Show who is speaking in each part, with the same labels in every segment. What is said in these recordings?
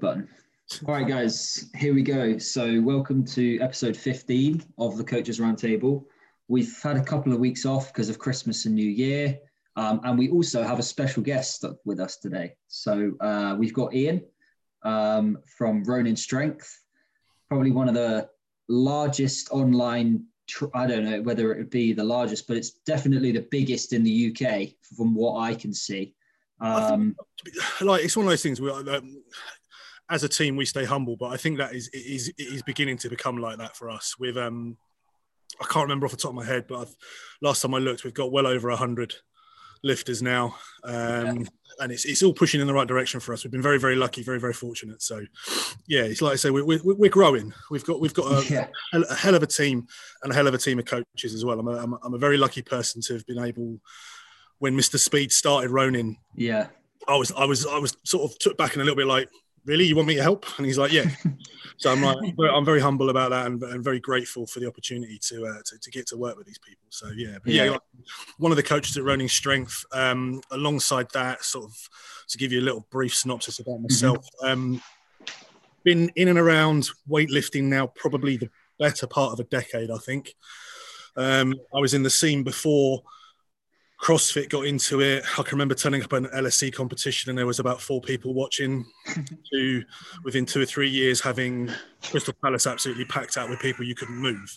Speaker 1: record button. All right, guys, here we go. So, welcome to episode 15 of the Coaches Roundtable. We've had a couple of weeks off because of Christmas and New Year, um, and we also have a special guest with us today. So, uh, we've got Ian um, from Ronin Strength, probably one of the largest online. Tr- I don't know whether it would be the largest, but it's definitely the biggest in the UK from what I can see. Um,
Speaker 2: like it's one of those things where um, as a team we stay humble but i think that is is is beginning to become like that for us with um i can't remember off the top of my head but I've, last time i looked we've got well over 100 lifters now um yeah. and it's, it's all pushing in the right direction for us we've been very very lucky very very fortunate so yeah it's like i say we're, we're, we're growing we've got we've got a, yeah. a, hell of a team and a hell of a team of coaches as well i'm a, I'm a, I'm a very lucky person to have been able when Mr. Speed started Ronin.
Speaker 1: Yeah.
Speaker 2: I was I was I was sort of took back in a little bit like, really, you want me to help? And he's like, yeah. so I'm like, I'm very humble about that and, and very grateful for the opportunity to, uh, to, to get to work with these people. So yeah, but yeah, yeah one of the coaches at Ronin Strength. Um, alongside that, sort of to give you a little brief synopsis about mm-hmm. myself. Mm-hmm. Um, been in and around weightlifting now probably the better part of a decade, I think. Um, I was in the scene before CrossFit got into it. I can remember turning up an LSC competition and there was about four people watching. to within two or three years, having Crystal Palace absolutely packed out with people you couldn't move.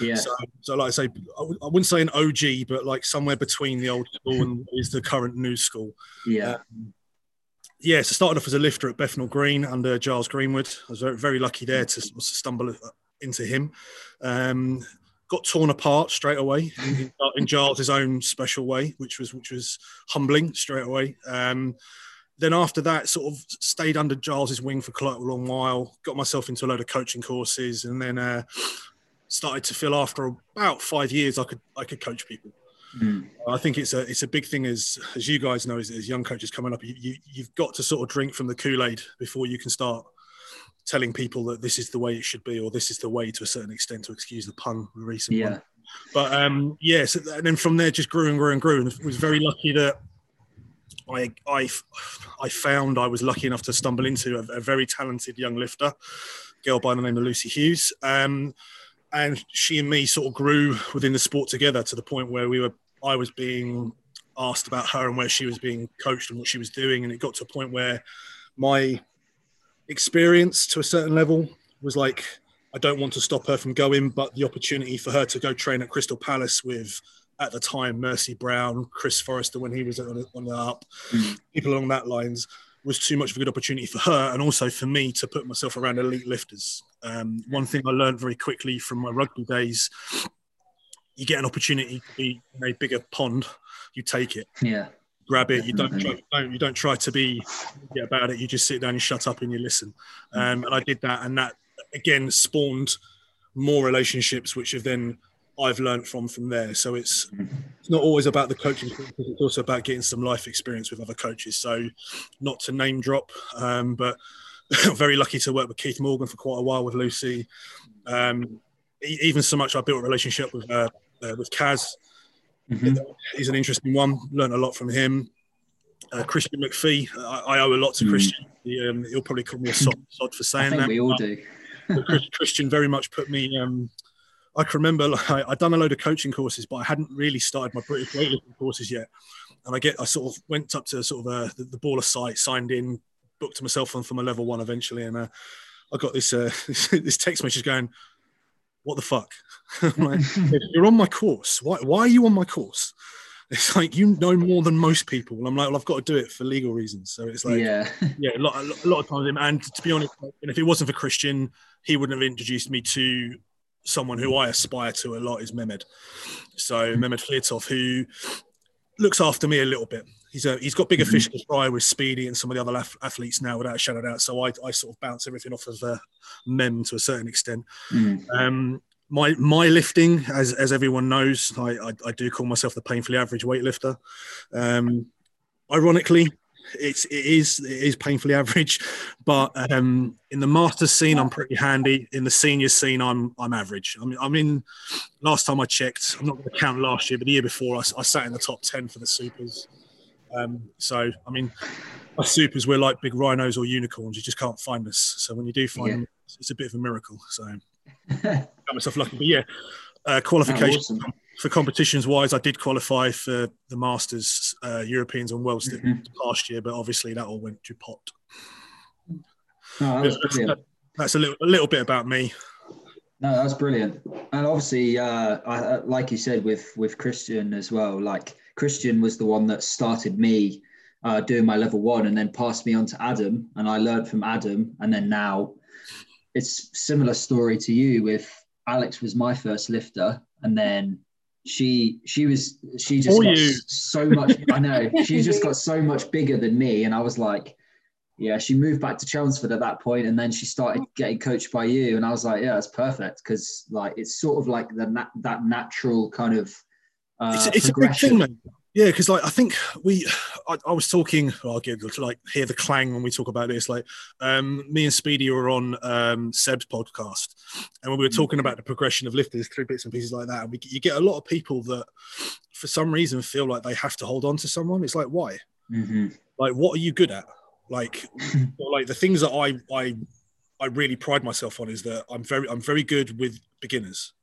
Speaker 1: Yeah.
Speaker 2: So, so like I say, I w- I wouldn't say an OG, but like somewhere between the old school and is the current new school.
Speaker 1: Yeah. Um,
Speaker 2: yeah, so started off as a lifter at Bethnal Green under Giles Greenwood. I was very, very lucky there to stumble into him. Um, got torn apart straight away in, in Giles' own special way, which was which was humbling straight away. Um, then after that, sort of stayed under Giles' wing for quite a long while. Got myself into a load of coaching courses, and then uh, started to feel after about five years I could I could coach people. Mm. I think it's a it's a big thing as as you guys know as, as young coaches coming up. You, you you've got to sort of drink from the Kool Aid before you can start telling people that this is the way it should be, or this is the way to a certain extent, to excuse the pun, the recent yeah. one. But um, yeah, so, and then from there just grew and grew and grew, and was very lucky that I I I found I was lucky enough to stumble into a, a very talented young lifter, girl by the name of Lucy Hughes. Um, and she and me sort of grew within the sport together to the point where we were I was being asked about her and where she was being coached and what she was doing, and it got to a point where my experience to a certain level was like I don't want to stop her from going, but the opportunity for her to go train at Crystal Palace with at the time Mercy Brown, Chris Forrester when he was on the, on the up, mm. people along that lines was too much of a good opportunity for her and also for me to put myself around elite lifters. Um, one thing I learned very quickly from my rugby days, you get an opportunity to be in a bigger pond, you take it.
Speaker 1: Yeah
Speaker 2: grab it. You don't, try, don't you don't try to be about it. You just sit down and shut up and you listen. Um, and I did that, and that again spawned more relationships, which have then I've learned from from there. So it's it's not always about the coaching; it's also about getting some life experience with other coaches. So, not to name drop, um, but very lucky to work with Keith Morgan for quite a while with Lucy. Um, even so much, I built a relationship with uh, uh, with Kaz Mm-hmm. He's an interesting one. Learned a lot from him. Uh, Christian McPhee, I, I, owe a lot to mm. Christian. He, um, he'll probably call me a sod, sod for saying that.
Speaker 1: We all do.
Speaker 2: Christian very much put me. Um, I can remember like, I, had done a load of coaching courses, but I hadn't really started my British weightlifting courses yet. And I get, I sort of went up to sort of uh, the, the baller site, signed in, booked myself on for my level one eventually, and uh, I got this uh, this text message going, what the fuck? like, you're on my course. Why, why are you on my course? It's like you know more than most people. And I'm like, well, I've got to do it for legal reasons. So it's like,
Speaker 1: yeah,
Speaker 2: yeah, a lot, a lot of times. And to be honest, and if it wasn't for Christian, he wouldn't have introduced me to someone who I aspire to a lot is Mehmed. So Mehmed Fliatov, who looks after me a little bit. He's a, he's got bigger mm-hmm. fish to fry with Speedy and some of the other athletes now, without a shadow of doubt. So I, I sort of bounce everything off of uh, Mem to a certain extent. Mm. Um, my my lifting, as as everyone knows, I, I, I do call myself the painfully average weightlifter. Um, ironically, it's it is it is painfully average, but um, in the masters scene, I'm pretty handy. In the senior scene, I'm I'm average. I mean, I mean, last time I checked, I'm not going to count last year, but the year before, I, I sat in the top ten for the supers. Um, so, I mean, us supers, we're like big rhinos or unicorns. You just can't find us. So when you do find
Speaker 1: Yeah.
Speaker 2: them, it's a bit of a miracle. So got myself lucky. But yeah, uh, qualification
Speaker 1: Oh, awesome.
Speaker 2: for competitions wise, I did qualify for the Masters, uh, Europeans, and Worlds
Speaker 1: Mhm.
Speaker 2: last year, but obviously that all went to pot.
Speaker 1: No, that
Speaker 2: That's, that's a little, a little bit about me.
Speaker 1: No, that's brilliant. And obviously, uh, I, I- like you said with with Christian as well. Like Christian was the one that started me uh, doing my level one, and then passed me on to Adam, and I learned from Adam. And then now, it's similar story to you. With Alex was my first lifter, and then she she was she just got
Speaker 2: you.
Speaker 1: so much. I know she just got so much bigger than me, and I was like. Yeah, she moved back to Chelmsford at that point, and then she started getting coached by you. And I was like, "Yeah, that's perfect," because like it's sort of like the that natural kind of uh,
Speaker 2: it's, it's a big thing, mate. Yeah, because like I think we, I, I was talking. Well, I'll get to like hear the clang when we talk about this. Like, um, me and Speedy were on um, Seb's podcast, and when we were
Speaker 1: Mm.
Speaker 2: talking about the progression of lifters through bits and pieces like that, and we, you get a lot of people that, for some reason, feel like they have to hold on to someone. It's like, why?
Speaker 1: Mhm.
Speaker 2: Like, what are you good at? Like, like the things that I, I, I really pride myself on is that I'm very, I'm very good with beginners.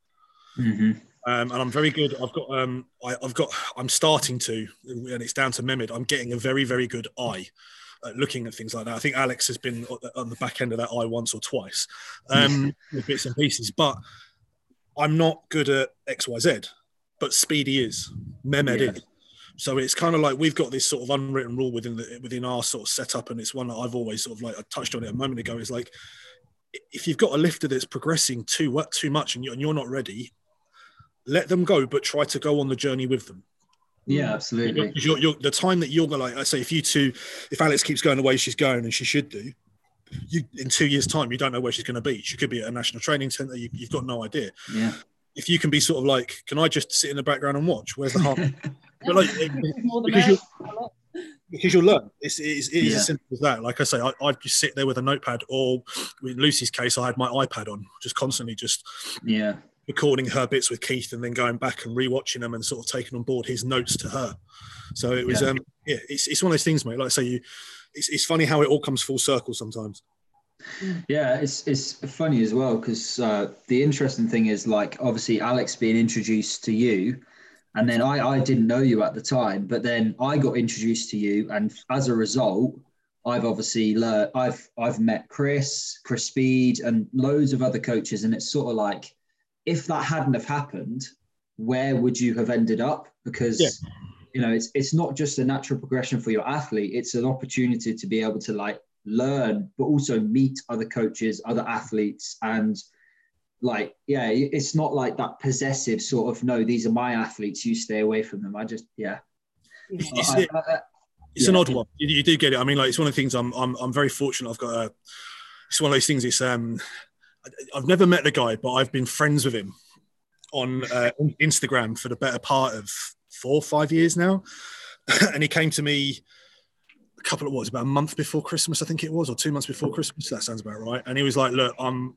Speaker 1: Mhm.
Speaker 2: Um, and I'm very good. I've got, um, I, I've got, I'm starting to, and it's down to Mehmed. I'm getting a very, very good eye at looking at things like that. I think Alex has been on the- back end of that eye once or twice, um, with bits and pieces. But I'm not good at X, Y, Z. But Speedy is, Mehmed
Speaker 1: Yeah.
Speaker 2: is. So it's kind of like we've got this sort of unwritten rule within the within our sort of setup, and it's one that I've always sort of like I touched on it a moment ago. Is like if you've got a lifter that's progressing too too much and you're, and you're not ready, let them go, but try to go on the journey with them.
Speaker 1: Yeah, absolutely.
Speaker 2: Because you're, you're, the time that you're gonna like, I say, if you two, if Alex keeps going the way she's going, and she should do, you in two years' time, you don't know where she's going to be. She could be at a national training centre. You, you've got no idea.
Speaker 1: Yeah.
Speaker 2: If you can be sort of like, can I just sit in the background and watch? Where's the harm? but like,
Speaker 3: More the
Speaker 2: because
Speaker 3: merrier.
Speaker 2: because you'll learn. It's, it's, it is
Speaker 1: Yeah.
Speaker 2: as simple as that. Like I say, I, I'd just sit there with a notepad, or in Lucy's case, I had my iPad on, just constantly just
Speaker 1: Yeah.
Speaker 2: Recording her bits with Keith, and then going back and rewatching them and sort of taking on board his notes to her. So it was,
Speaker 1: Yeah.
Speaker 2: um, yeah, it's, it's one of those things, mate. Like I say, you, it's, it's funny how it all comes full circle sometimes.
Speaker 1: Yeah, it's it's funny as well because uh, the interesting thing is like obviously Alex being introduced to you, and then I I didn't know you at the time, but then I got introduced to you, and as a result, I've obviously learned I've I've met Chris, Chris Speed, and loads of other coaches, and it's sort of like if that hadn't have happened, where would you have ended up? Because
Speaker 2: Yeah.
Speaker 1: you know it's it's not just a natural progression for your athlete; it's an opportunity to be able to like learn, but also meet other coaches, other athletes, and like, yeah, it's not like that possessive sort of no, these are my athletes, you stay away from them. I just, yeah,
Speaker 2: It's,
Speaker 1: I- I- I-
Speaker 2: it's an odd one. You, you do get it. I mean, like it's one of the things I'm I'm, I'm very fortunate. I've got a. It's one of those things. It's um, I- I've never met the guy, but I've been friends with him on uh, Instagram for the better part of four or five years now, and he came to me a couple of what was about a month before Christmas, I think it was, or two months before Christmas. That sounds about right. And he was like, "Look, I'm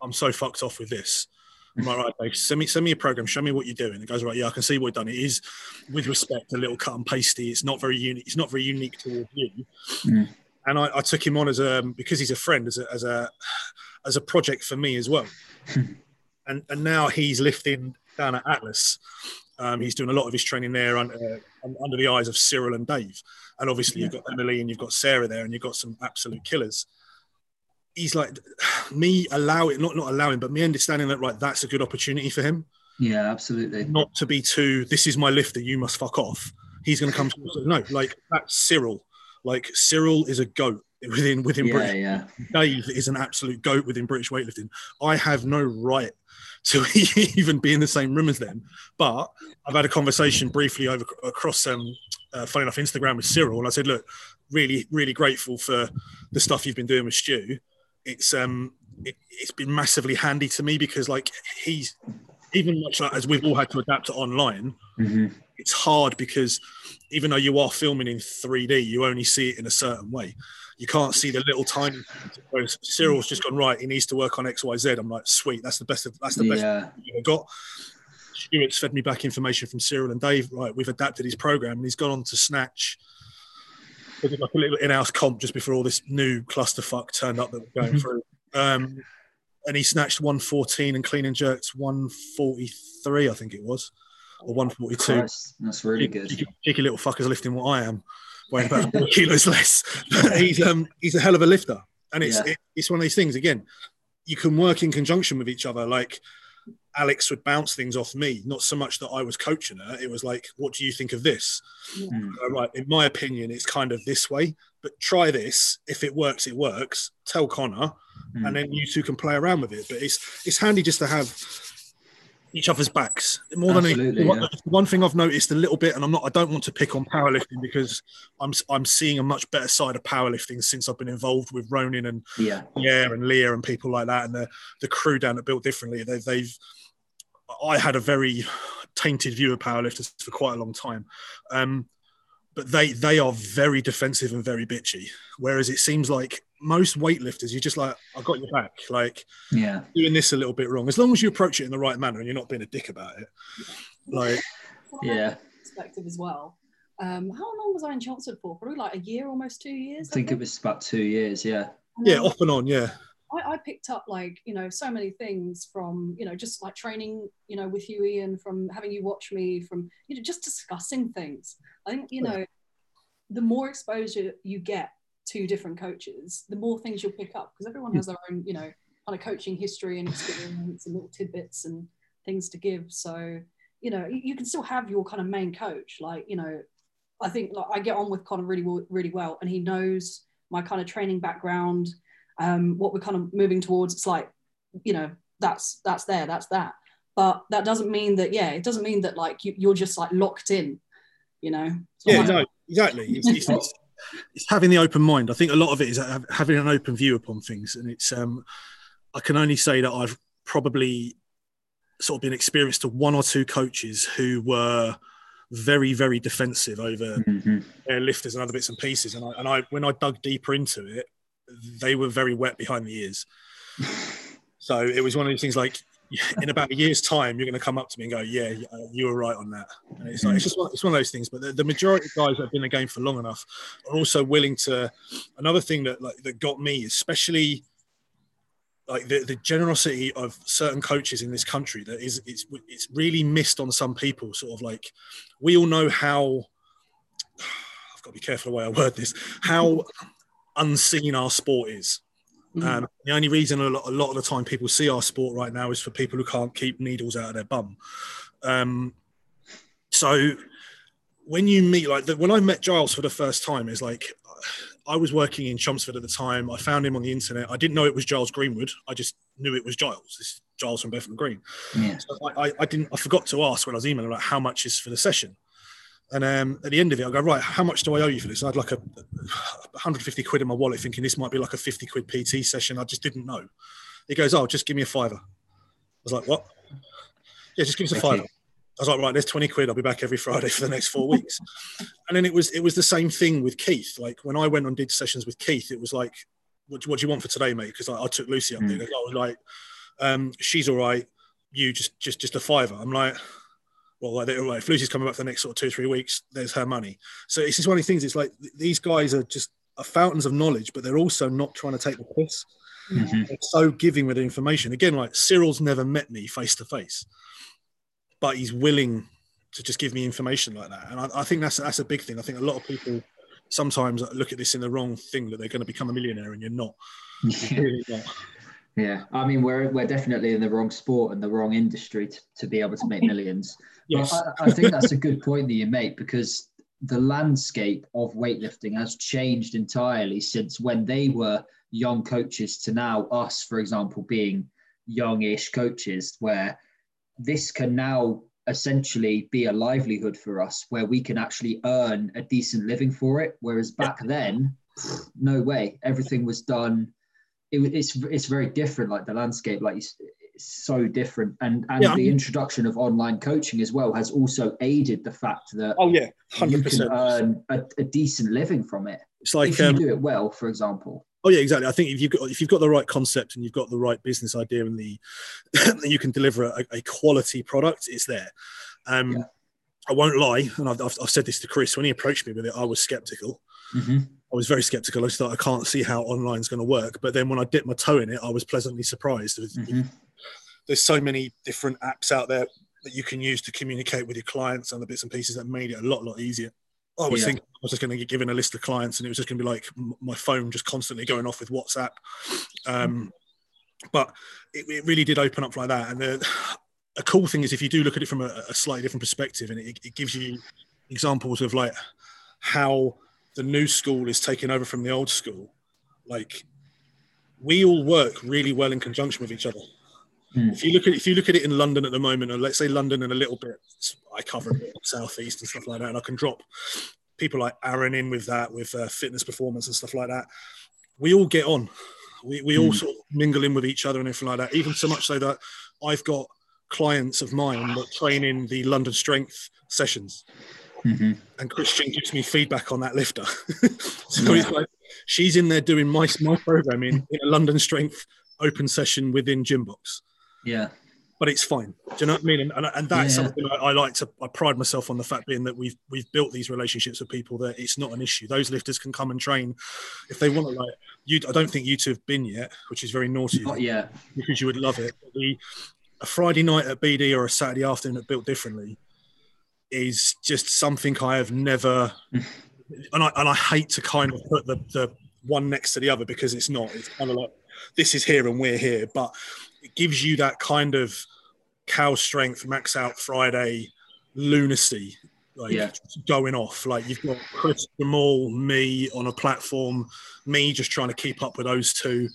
Speaker 2: I'm so fucked off with this." I'm like, right, Dave, send me send me a program, show me what you're doing. The guy's right, yeah, I can see what you've done. It is, with respect, a little cut and pasty. It's not very unique. It's not very unique towards you.
Speaker 1: Mm.
Speaker 2: And I, I took him on as a because he's a friend, as a as a as a project for me as well. and and now he's lifting down at Atlas. Um, he's doing a lot of his training there under, uh, under the eyes of Cyril and Dave. And obviously, you've got Emily and you've got Sarah there, and you've got some absolute killers. He's like me allowing, not not allowing, but me understanding that right, that's a good opportunity for him,
Speaker 1: yeah, absolutely.
Speaker 2: not to be too. This is my lifter, you must fuck off. He's going to come. To, no, like that's Cyril. Like Cyril is a goat within within
Speaker 1: Yeah,
Speaker 2: British.
Speaker 1: yeah,
Speaker 2: Dave is an absolute goat within British weightlifting. I have no right to even be in the same room as them. But I've had a conversation briefly over across, um, uh, funny enough, Instagram with Cyril, and I said, "Look, really, really grateful for the stuff you've been doing with Stu. It's um, it, it's been massively handy to me because like he's even much like as we've all had to adapt to online."
Speaker 1: Mhm.
Speaker 2: It's hard because even though you are filming in 3D, you only see it in a certain way. You can't see the little tiny. things. Whereas Cyril's just gone right. He needs to work on X, Y, Z. I'm like, sweet. That's the best. Of, that's the best
Speaker 1: yeah,
Speaker 2: you've got. Stuart's fed me back information from Cyril and Dave. Right, we've adapted his program, and he's gone on to snatch like a little in-house comp just before all this new clusterfuck turned up that we're going through. Um, and he snatched 114 and clean and jerked 143, I think it was, or 142.
Speaker 1: Christ, that's really good.
Speaker 2: Cheeky, cheeky little fuckers lifting what I am, weighing about four kilos less. He's um he's a hell of a lifter, and it's
Speaker 1: Yeah.
Speaker 2: it, it's one of these things. Again, you can work in conjunction with each other. Like Alex would bounce things off me, not so much that I was coaching her. It was like, what do you think of this?
Speaker 1: Mm.
Speaker 2: Uh, right, in my opinion, it's kind of this way, but try this. If it works, it works. Tell Connor,
Speaker 1: Mm.
Speaker 2: and then you two can play around with it. But it's it's handy just to have each other's backs more than
Speaker 1: Absolutely,
Speaker 2: anything. One,
Speaker 1: yeah.
Speaker 2: one thing I've noticed a little bit, and I'm not, I don't want to pick on powerlifting because I'm I'm seeing a much better side of powerlifting since I've been involved with Ronin and
Speaker 1: Yeah,
Speaker 2: yeah, and Leah and people like that, and the the crew down at Built Differently. They, they've, I had a very tainted view of powerlifters for quite a long time, um, but they they are very defensive and very bitchy. Whereas it seems like most weightlifters, you're just like, I got your back, like
Speaker 1: yeah,
Speaker 2: doing this a little bit wrong. As long as you approach it in the right manner and you're not being a dick about it, like
Speaker 1: yeah.
Speaker 3: perspective as well. Um, how long was I in Chelmsford for? Probably like a year, almost two years.
Speaker 1: I
Speaker 3: years.
Speaker 1: think it was about two years. Yeah,
Speaker 3: And
Speaker 2: yeah, off and on, yeah,
Speaker 3: I, I picked up like you know so many things from you know just like training you know with you, Ian, from having you watch me, from you know just discussing things. I think you know the more exposure you get to different coaches, the more things you'll pick up because everyone has their own you know kind of coaching history and experience and little tidbits and things to give. So you know you can still have your kind of main coach like you know I think like I get on with Connor really well, really well, and he knows my kind of training background, um, what we're kind of moving towards. It's like, you know, that's that's there, that's that. But that doesn't mean that, yeah, it doesn't mean that like you, you're just like locked in, you know.
Speaker 2: Yeah,
Speaker 3: like-
Speaker 2: no, exactly. It's, it's, it's, having the open mind. I think a lot of it is having an open view upon things, and it's. Um, I can only say that I've probably sort of been experienced to one or two coaches who were very, very defensive over
Speaker 1: Mhm.
Speaker 2: their lifters and other bits and pieces. And I, and I, when I dug deeper into it, they were very wet behind the ears. So it was one of these things like, in about a year's time, you're going to come up to me and go, "Yeah, you were right on that." And it's like it's just one, it's one of those things. But the, the majority of guys that have been in the game for long enough are also willing to. Another thing that like that got me, especially like the, the generosity of certain coaches in this country, that is it's it's really missed on some people. Sort of like we all know how. I've got to be careful the way I word this. How unseen our sport is.
Speaker 3: Mm.
Speaker 2: Um, the only reason a lot, a lot of the time people see our sport right now is for people who can't keep needles out of their bum. Um, so when you meet, like the, when I met Giles for the first time, is like I was working in Chelmsford at the time. I found him on the internet. I didn't know it was Giles Greenwood. I just knew it was Giles. This is Giles from Bethnal Green.
Speaker 1: yeah,
Speaker 2: So I, I, I didn't. I forgot to ask when I was emailing like how much is for the session. And um, at the end of it, I go right. How much do I owe you for this? I had like a 150 quid in my wallet, thinking this might be like a 50 quid PT session. I just didn't know. He goes, "Oh, just give me a fiver." I was like, "What?" Yeah, just give us a fiver. I was like, "Right, there's 20 quid. I'll be back every Friday for the next four weeks." and then it was it was the same thing with Keith. Like when I went and did sessions with Keith, it was like, "What, do- what do you want for today, mate?" Because I, I took Lucy up there.
Speaker 1: Mm.
Speaker 2: I was like, um, "She's all right. You just just just a fiver." I'm like well, like, they're- if Lucy's coming back for the next sort of two, three weeks, there's her money. So it's just one of these things. It's like these guys are just are fountains of knowledge, but they're also not trying to take the piss.
Speaker 1: Mhm.
Speaker 2: So giving with information. Again, like Cyril's never met me face to face, but he's willing to just give me information like that. And I, I think that's that's a big thing. I think a lot of people sometimes look at this in the wrong thing that they're going to become a millionaire, and you're not. You're really not.
Speaker 1: Yeah. I mean, we're we're definitely in the wrong sport and the wrong industry to, to be able to make millions.
Speaker 2: Yes.
Speaker 1: But I, I think that's a good point that you make because the landscape of weightlifting has changed entirely since when they were young coaches to now us, for example, being youngish coaches, where this can now essentially be a livelihood for us where we can actually earn a decent living for it. Whereas back then, no way. Everything was done. It, it's it's very different. Like the landscape, like you s- it's so different. And and
Speaker 2: Yeah, I
Speaker 1: the
Speaker 2: mean-
Speaker 1: introduction of online coaching as well has also aided the fact that
Speaker 2: Oh yeah,
Speaker 1: you
Speaker 2: hundred
Speaker 1: can earn a, a decent living from it
Speaker 2: It's like
Speaker 1: if you
Speaker 2: um,
Speaker 1: do it well. For example.
Speaker 2: Oh yeah, exactly. I think if you've got if you've got the right concept and you've got the right business idea and the you can deliver a, a quality product, it's there. Um,
Speaker 1: Yeah.
Speaker 2: I won't lie, and I've, I've, I've said this to Chris when he approached me with it. I was skeptical. Mm-hmm. I was very skeptical. I just thought I can't see how online is going to work. But then when I dipped my toe in it, I was pleasantly surprised. Mm-hmm. There's so many different apps out there that you can use to communicate with your clients and the bits and pieces that made it a lot, lot easier. I was yeah. thinking I was just going to get given a list of clients and it was just going to be like my phone just constantly going off with WhatsApp. Um, but it, it, really did open up like that. And the, a cool thing is if you do look at it from a, a slightly different perspective and it, it gives you examples of like how the new school is taking over from the old school. Like we all work really well in conjunction with each other. Mm. If you look at if you look at it in London at the moment, or let's say London and a little bit, I cover a bit of southeast and stuff like that, and I can drop people like Aaron in with that, with uh, fitness performance and stuff like that. We all get on. We, we mm. all hmm. sort of mingle in with each other and everything like that. Even so much so that I've got clients of mine that train in the London Strength sessions, mm-hmm. and Christian gives me feedback on that lifter. so yeah. like, she's in there doing my my programming in a London Strength open session within Gymbox.
Speaker 1: Yeah.
Speaker 2: But it's fine. Do you know what I mean? And, and, and that's yeah. something I, I, like to. I pride myself on the fact being that we've we've built these relationships with people that it's not an issue. Those lifters can come and train if they want to. Like you, I don't think you two have been yet, which is very naughty.
Speaker 1: Not yet,
Speaker 2: because you would love it. The, a Friday night at BD or a Saturday afternoon at Built Differently is just something I have never. and I and I hate to kind of put the the one next to the other because it's not. It's kind of like this is here and we're here, but it gives you that kind of cow strength max out Friday lunacy like yeah. going off. Like you've got Chris Jamal, me on a platform, me just trying to keep up with those two.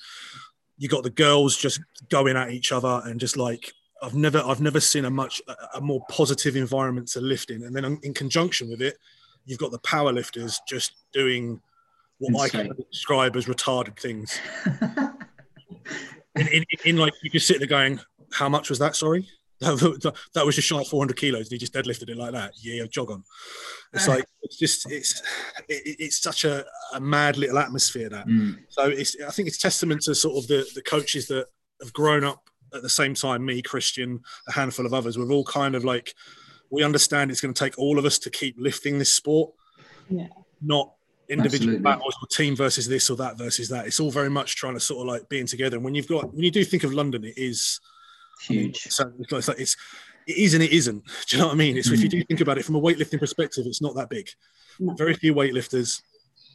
Speaker 2: You got the girls just going at each other and just like I've never I've never seen a much a more positive environment to lift in, And then in conjunction with it, you've got the power lifters just doing what Insane. I can describe as retarded things. in, in, in, like you just sit there going, "How much was that?" Sorry, that, that was just shy 400 kilos. And he just deadlifted it like that. Yeah, jog on. It's like it's just it's it, it's such a, a, mad little atmosphere that. Mm. So it's I think it's testament to sort of the the coaches that have grown up at the same time. Me, Christian, a handful of others. We're all kind of like we understand it's going to take all of us to keep lifting this sport.
Speaker 3: Yeah.
Speaker 2: Not individual Absolutely. battles or team versus this or that versus that. It's all very much trying to sort of like being together. And when you've got when you do think of London, it is
Speaker 1: huge.
Speaker 2: I mean, so it's like it's it is and it isn't. Do you know what I mean? It's mm. if you mm. do think about it from a weightlifting perspective, it's not that big. No. Very few weightlifters,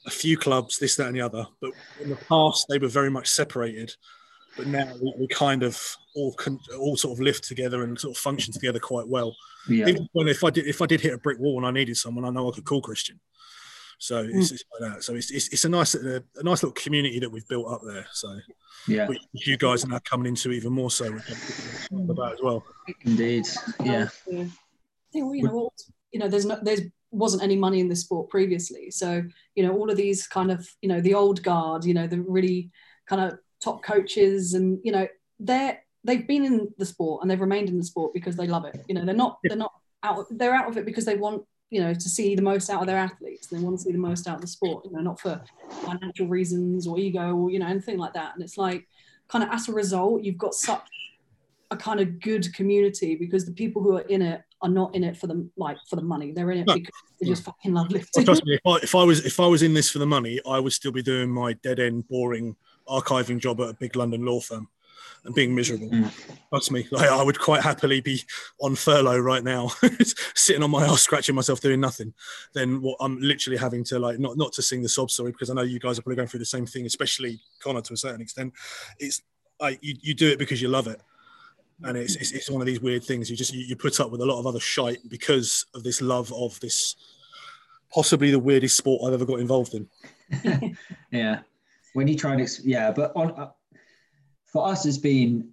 Speaker 2: a few clubs, this, that, and the other. But in the past, they were very much separated. But now we, we kind of all con- all sort of live together and sort of function together quite well. Yeah. Even when if I did if I did hit a brick wall and I needed someone, I know I could call Christian. So mm. it's, it's, like that. So it's, it's, it's a nice a, a, nice little community that we've built up there. So
Speaker 1: yeah,
Speaker 2: which you guys are now coming into even more so about as well.
Speaker 1: Indeed, yeah.
Speaker 3: I think you know, you know, there's no, there's wasn't any money in the sport previously, so you know, all of these kind of you know the old guard, you know, the really kind of top coaches, and you know, they're they've been in the sport and they've remained in the sport because they love it. You know, they're not they're not out they're out of it because they want you know, to see the most out of their athletes. They want to see the most out of the sport, you know, not for financial reasons or ego or, you know, anything like that. And it's like, kind of as a result, you've got such a kind of good community because the people who are in it are not in it for the like for the money. They're in it no. because they just fucking love lifting.
Speaker 2: Well, trust me, if I, if I was if I was in this for the money, I would still be doing my dead end, boring archiving job at a big London law firm and being miserable. Mm. Trust me, like, I would quite happily be on furlough right now, sitting on my ass, scratching myself, doing nothing. Then what I'm literally having to like not not to sing the sob story because I know you guys are probably going through the same thing, especially Connor to a certain extent. It's like you, you do it because you love it. And it's, it's, it's one of these weird things. You just you, you put up with a lot of other shite because of this love of this possibly the weirdest sport I've ever got involved
Speaker 1: in. yeah, when you try to yeah, but on uh, for us has been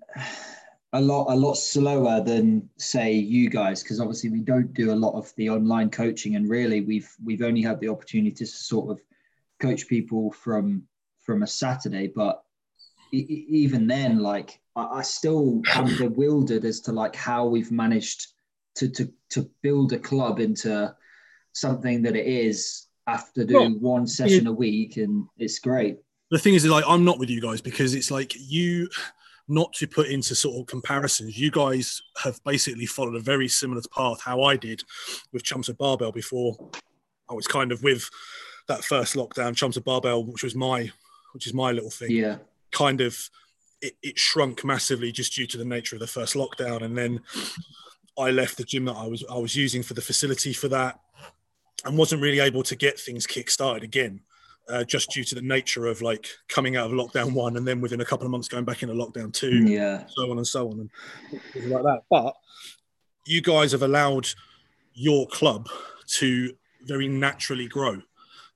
Speaker 1: a lot a lot slower than say you guys because obviously we don't do a lot of the online coaching and really we've we've only had the opportunity to sort of coach people from from a Saturday but even then like I, I still am bewildered as to like how we've managed to to to build a club into something that it is after doing well, one session yeah. a week and it's great
Speaker 2: the thing is, like, I'm not with you guys because it's like you, not to put into sort of comparisons, you guys have basically followed a very similar path how I did with Chumps of Barbell before. I was kind of with that first lockdown, chums of barbell, which was my, which is my little thing,
Speaker 1: Yeah.
Speaker 2: kind of it, it shrunk massively just due to the nature of the first lockdown, and then I left the gym that I was I was using for the facility for that, and wasn't really able to get things kick started again. Uh, just due to the nature of like coming out of lockdown one and then within a couple of months going back into lockdown two
Speaker 1: Yeah.
Speaker 2: so on and so on and things like that. But you guys have allowed your club to very naturally grow,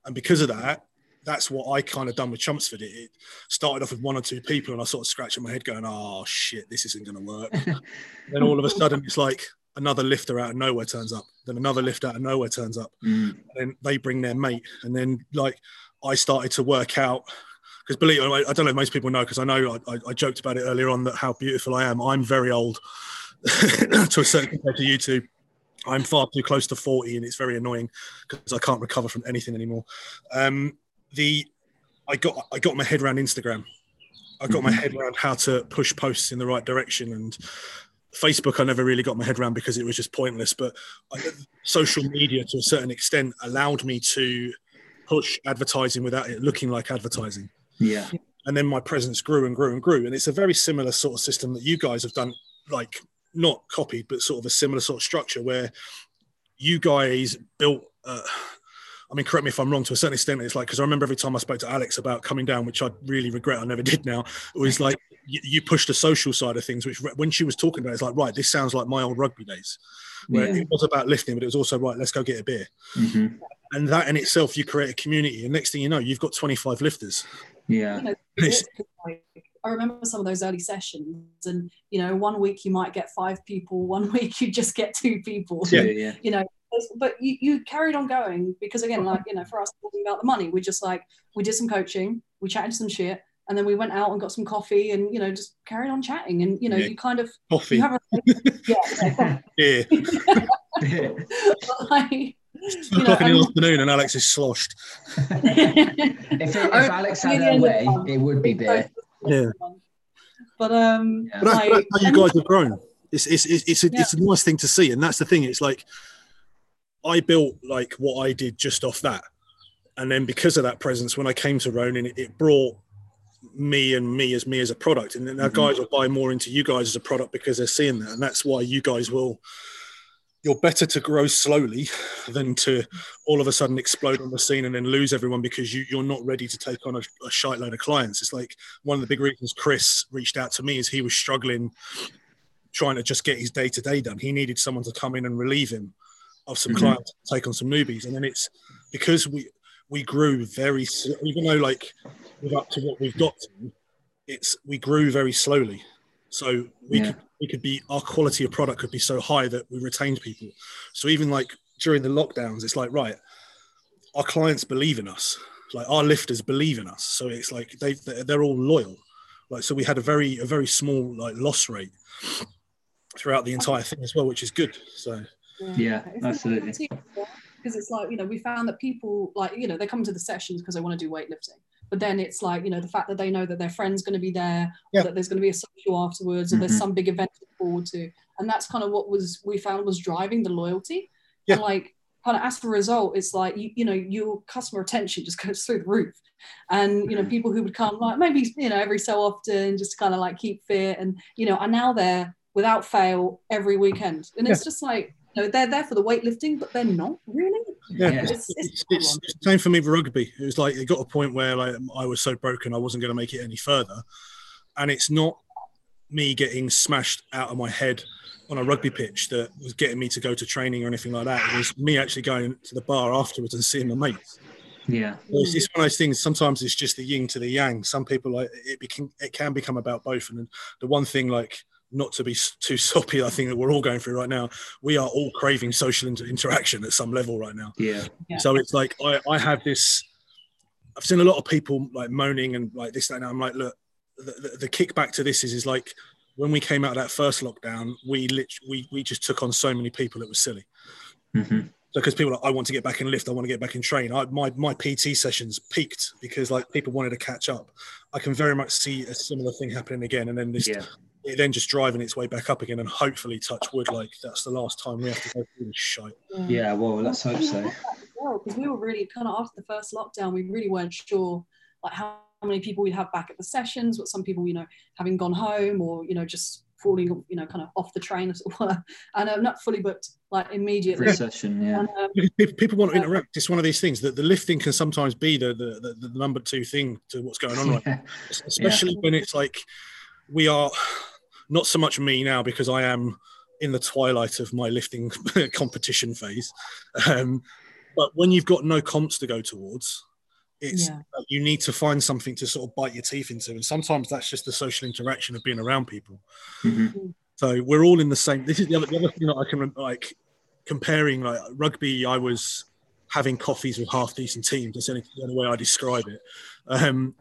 Speaker 2: and because of that, that's what I kind of done with Chelmsford. It, it started off with one or two people, and I sort of scratching my head, going, "Oh shit, this isn't going to work." then all of a sudden, it's like another lifter out of nowhere turns up, then another lift out of nowhere turns up,
Speaker 1: Mm.
Speaker 2: and then they bring their mate, and then like I started to work out because believe I I don't know if most people know because I know I, I, joked about it earlier on that how beautiful I am. I'm very old to a certain compared to you two. I'm far too close to 40 and it's very annoying because I can't recover from anything anymore. Um, the I got I got my head around Instagram. I got my
Speaker 1: Mhm.
Speaker 2: head around how to push posts in the right direction and Facebook I never really got my head around because it was just pointless. But I, social media to a certain extent allowed me to push advertising without it looking like advertising
Speaker 1: Yeah.
Speaker 2: and then my presence grew and grew and grew and it's a very similar sort of system that you guys have done like not copied but sort of a similar sort of structure where you guys built uh, I mean, correct me if I'm wrong to a certain extent. It's like, because I remember every time I spoke to Alex about coming down, which I really regret I never did now, it was like you, you pushed the social side of things, which when she was talking about it, it's like, right, this sounds like my old rugby days, where
Speaker 1: Yeah.
Speaker 2: it was about lifting, but it was also, right, let's go get a beer.
Speaker 1: hmm
Speaker 2: And that in itself, you create a community. And next thing you know, you've got 25 lifters.
Speaker 1: Yeah.
Speaker 3: you know,
Speaker 2: It's-
Speaker 3: it's I remember some of those early sessions, and you know, one week you might get five people, one week you just get two people.
Speaker 1: Yeah. Yeah.
Speaker 3: You know, but you, you carried on going because again, like you know, for us talking about the money, we just like we did some coaching, we chatted some shit, and then we went out and got some coffee, and you know, just carried on chatting, and you know,
Speaker 2: Yeah.
Speaker 3: you kind of
Speaker 2: Coffee,
Speaker 3: you have a yeah, yeah,
Speaker 2: beer.
Speaker 3: but, like,
Speaker 2: Two
Speaker 3: you know,
Speaker 2: o'clock in the afternoon and Alex is sloshed.
Speaker 1: if, it, if Alex had her way, it would be beer.
Speaker 2: Yeah.
Speaker 3: But um,
Speaker 2: But that's,
Speaker 3: like,
Speaker 2: that's how you guys have grown. It's it's it's, it's, a, it's a nice thing to see, and that's the thing. It's like I built like what I did just off that, and then because of that presence, when I came to Ronin, it, it brought me and me as me as a product, and then
Speaker 1: Mhm.
Speaker 2: guys will buy more into you guys as a product because they're seeing that, and that's why you guys will. You're better to grow slowly than to all of a sudden explode on the scene and then lose everyone because you, you're not ready to take on a, a shite load of clients. It's like one of the big reasons Chris reached out to me is he was struggling trying to just get his day to day done. He needed someone to come in and relieve him of some
Speaker 1: Mhm.
Speaker 2: clients, take on some newbies, and then it's because we we grew very even though like we're up to what we've got to, it's we grew very slowly. So we
Speaker 1: Yeah.
Speaker 2: could we could be our quality of product could be so high that we retained people. So even like during the lockdowns, it's like right, our clients believe in us, like our lifters believe in us. So it's like they they're they're all loyal. Like so, we had a very a very small like loss rate throughout the entire thing as well, which is good. So
Speaker 1: Yeah, absolutely.
Speaker 3: Because it's like, you know, we found that people like, you know, they come to the sessions because they want to do weightlifting. But then it's like, you know, the fact that they know that their friend's going to be there,
Speaker 2: Yeah.
Speaker 3: or that there's going to be a social afterwards, or there's
Speaker 1: Mhm.
Speaker 3: some big event to look forward to. And that's kind of what was we found was driving the loyalty.
Speaker 2: Yeah.
Speaker 3: And like kind of as a result, it's like you, you know, your customer attention just goes through the roof. And you know,
Speaker 1: Mhm.
Speaker 3: people who would come like maybe, you know, every so often just to kind of like keep fit and you know, are now there without fail every weekend. And it's just like, you know, they're there for the weightlifting, but they're not really.
Speaker 2: yeah,
Speaker 1: Yeah.
Speaker 3: It's,
Speaker 2: It's,
Speaker 3: it's,
Speaker 2: it's, it's the same for me with rugby. It was like it got a point where like I was so broken I wasn't going to make it any further, and it's not me getting smashed out of my head on a rugby pitch that was getting me to go to training or anything like that. It was me actually going to the bar afterwards and seeing my mates.
Speaker 1: Yeah.
Speaker 2: It's, it's one of those things. Sometimes it's just the yin to the yang. Some people like it. Became, it can become about both. And the one thing, like not to be too soppy, I think that we're all going through right now. We are all craving social inter- interaction at some level right now.
Speaker 1: Yeah.
Speaker 3: Yeah.
Speaker 2: So it's like I, I have this. I've seen a lot of people like moaning and like this that, and that. I'm like, look, the, the, the kickback to this is is like when we came out of that first lockdown, we lit, we we just took on so many people. It was silly.
Speaker 1: hmm
Speaker 2: because people are like, I want to get back in lift, I want to get back in train. I, my my PT sessions peaked because like people wanted to catch up. I can very much see a similar thing happening again, and then this
Speaker 1: Yeah.
Speaker 2: It then just driving its way back up again, and hopefully touch wood, like that's the last time we have to go through this shite.
Speaker 1: Yeah. Well, let's hope so.
Speaker 3: well because we were really kind of after the first lockdown, we really weren't sure like how many people we'd have back at the sessions, what some people, you know, having gone home or, you know, just falling, you know, kind of off the train as it were. And uh, not fully booked like immediately.
Speaker 1: Free session, yeah.
Speaker 3: And, um,
Speaker 2: People, people want to interact. It's one of these things that the lifting can sometimes be the the, the, the number two thing to what's going on right.
Speaker 1: Yeah.
Speaker 2: especially when it's like we are not so much me now because I am in the twilight of my lifting competition phase. Um, but when you've got no comps to go towards, it's
Speaker 3: Yeah.
Speaker 2: you need to find something to sort of bite your teeth into, and sometimes that's just the social interaction of being around people.
Speaker 1: Mhm.
Speaker 2: So we're all in the same. This is the other, the other thing that I can like comparing like rugby. I was having coffees with half decent teams. That's the only, the only way I describe it. Um,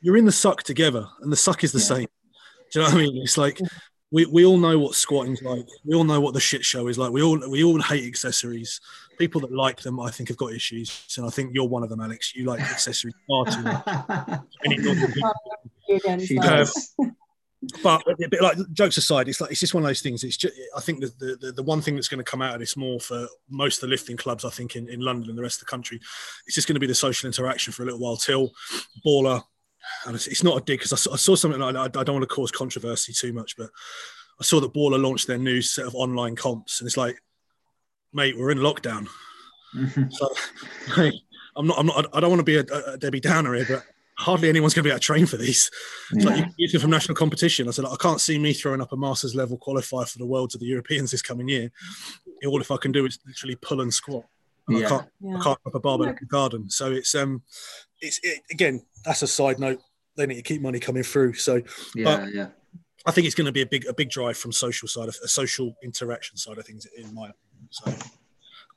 Speaker 2: you're in the suck together, and the suck is the
Speaker 1: Yeah.
Speaker 2: same. Do you know what I mean? It's like we, we all know what squatting's like. We all know what the shit show is like. We all we all hate accessories. People that like them, I think, have got issues, and I think you're one of them, Alex. You like accessories far too much. Any normal people
Speaker 3: you again,
Speaker 1: she
Speaker 3: so-
Speaker 1: does.
Speaker 2: but, but like jokes aside, it's like it's just one of those things. It's just I think the, the the one thing that's going to come out of this more for most of the lifting clubs, I think in, in London and the rest of the country, it's just going to be the social interaction for a little while till baller. And it's, not a dig because I, saw- I saw something. Like, I, I don't want to cause controversy too much, but I saw that Baller launched their new set of online comps, and it's like, mate, we're in lockdown.
Speaker 1: Mhm.
Speaker 2: So I'm not. I'm not. I don't want to be a, a Debbie Downer here, but hardly anyone's going to be able to train for these. It's like you it from national competition. I said, I can't see me throwing up a masters level qualifier for the worlds of the Europeans this coming year. All if I can do is literally pull and squat. And
Speaker 1: Yeah.
Speaker 2: I can't,
Speaker 3: Yeah.
Speaker 2: I can't up a barbell
Speaker 3: Yeah.
Speaker 2: in the garden. So it's um, it's it, again that's a side note. They need to keep money coming through. So
Speaker 1: Yeah, yeah.
Speaker 2: I think it's going to be a big a big drive from social side of a social interaction side of things in my opinion. So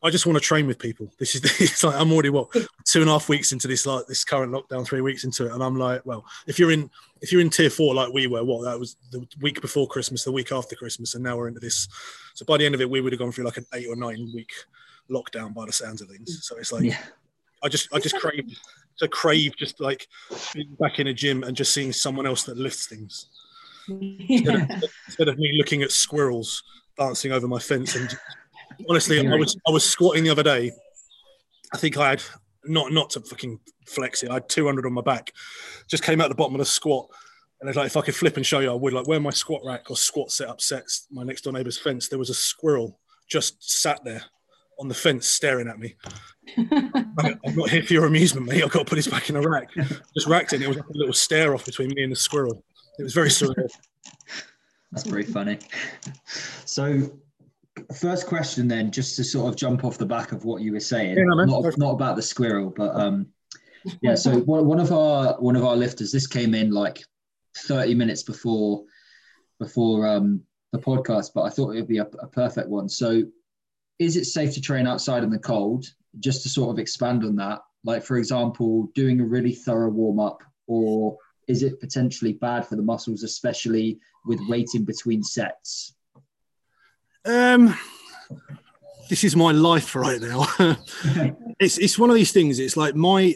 Speaker 2: I just want to train with people. This is it's like I'm already what two and a half weeks into this like this current lockdown, three weeks into it, and I'm like, well, if you're in if you're in tier four like we were, what that was the week before Christmas, the week after Christmas, and now we're into this. So by the end of it, we would have gone through like an eight or nine week lockdown by the sounds of things. So it's like
Speaker 1: Yeah.
Speaker 2: I just I just crave to crave just like being back in a gym and just seeing someone else that lifts things instead of, instead of me looking at squirrels dancing over my fence. And honestly, I was I was squatting the other day. I think I had not not to fucking flex it. I had 200 on my back. Just came out the bottom of the squat. And it's like if I could flip and show you, I would. Like where my squat rack or squat setup sets my next door neighbor's fence, there was a squirrel just sat there on the fence staring at me. I'm not here for your amusement, mate. I've got to put this back in a rack. Just racked it. And it was like a little stare off between me and the squirrel. It was very surreal.
Speaker 1: That's very funny. So, first question then, just to sort of jump off the back of what you were saying,
Speaker 2: Yeah, no,
Speaker 1: not, not about the squirrel, but um, yeah. So one one of our one of our lifters, this came in like 30 minutes before before um, the podcast, but I thought it would be a, a perfect one. So, is it safe to train outside in the cold? Just to sort of expand on that, like for example, doing a really thorough warm up, or is it potentially bad for the muscles, especially with waiting between sets?
Speaker 2: Um, this is my life right now. it's it's one of these things. It's like my.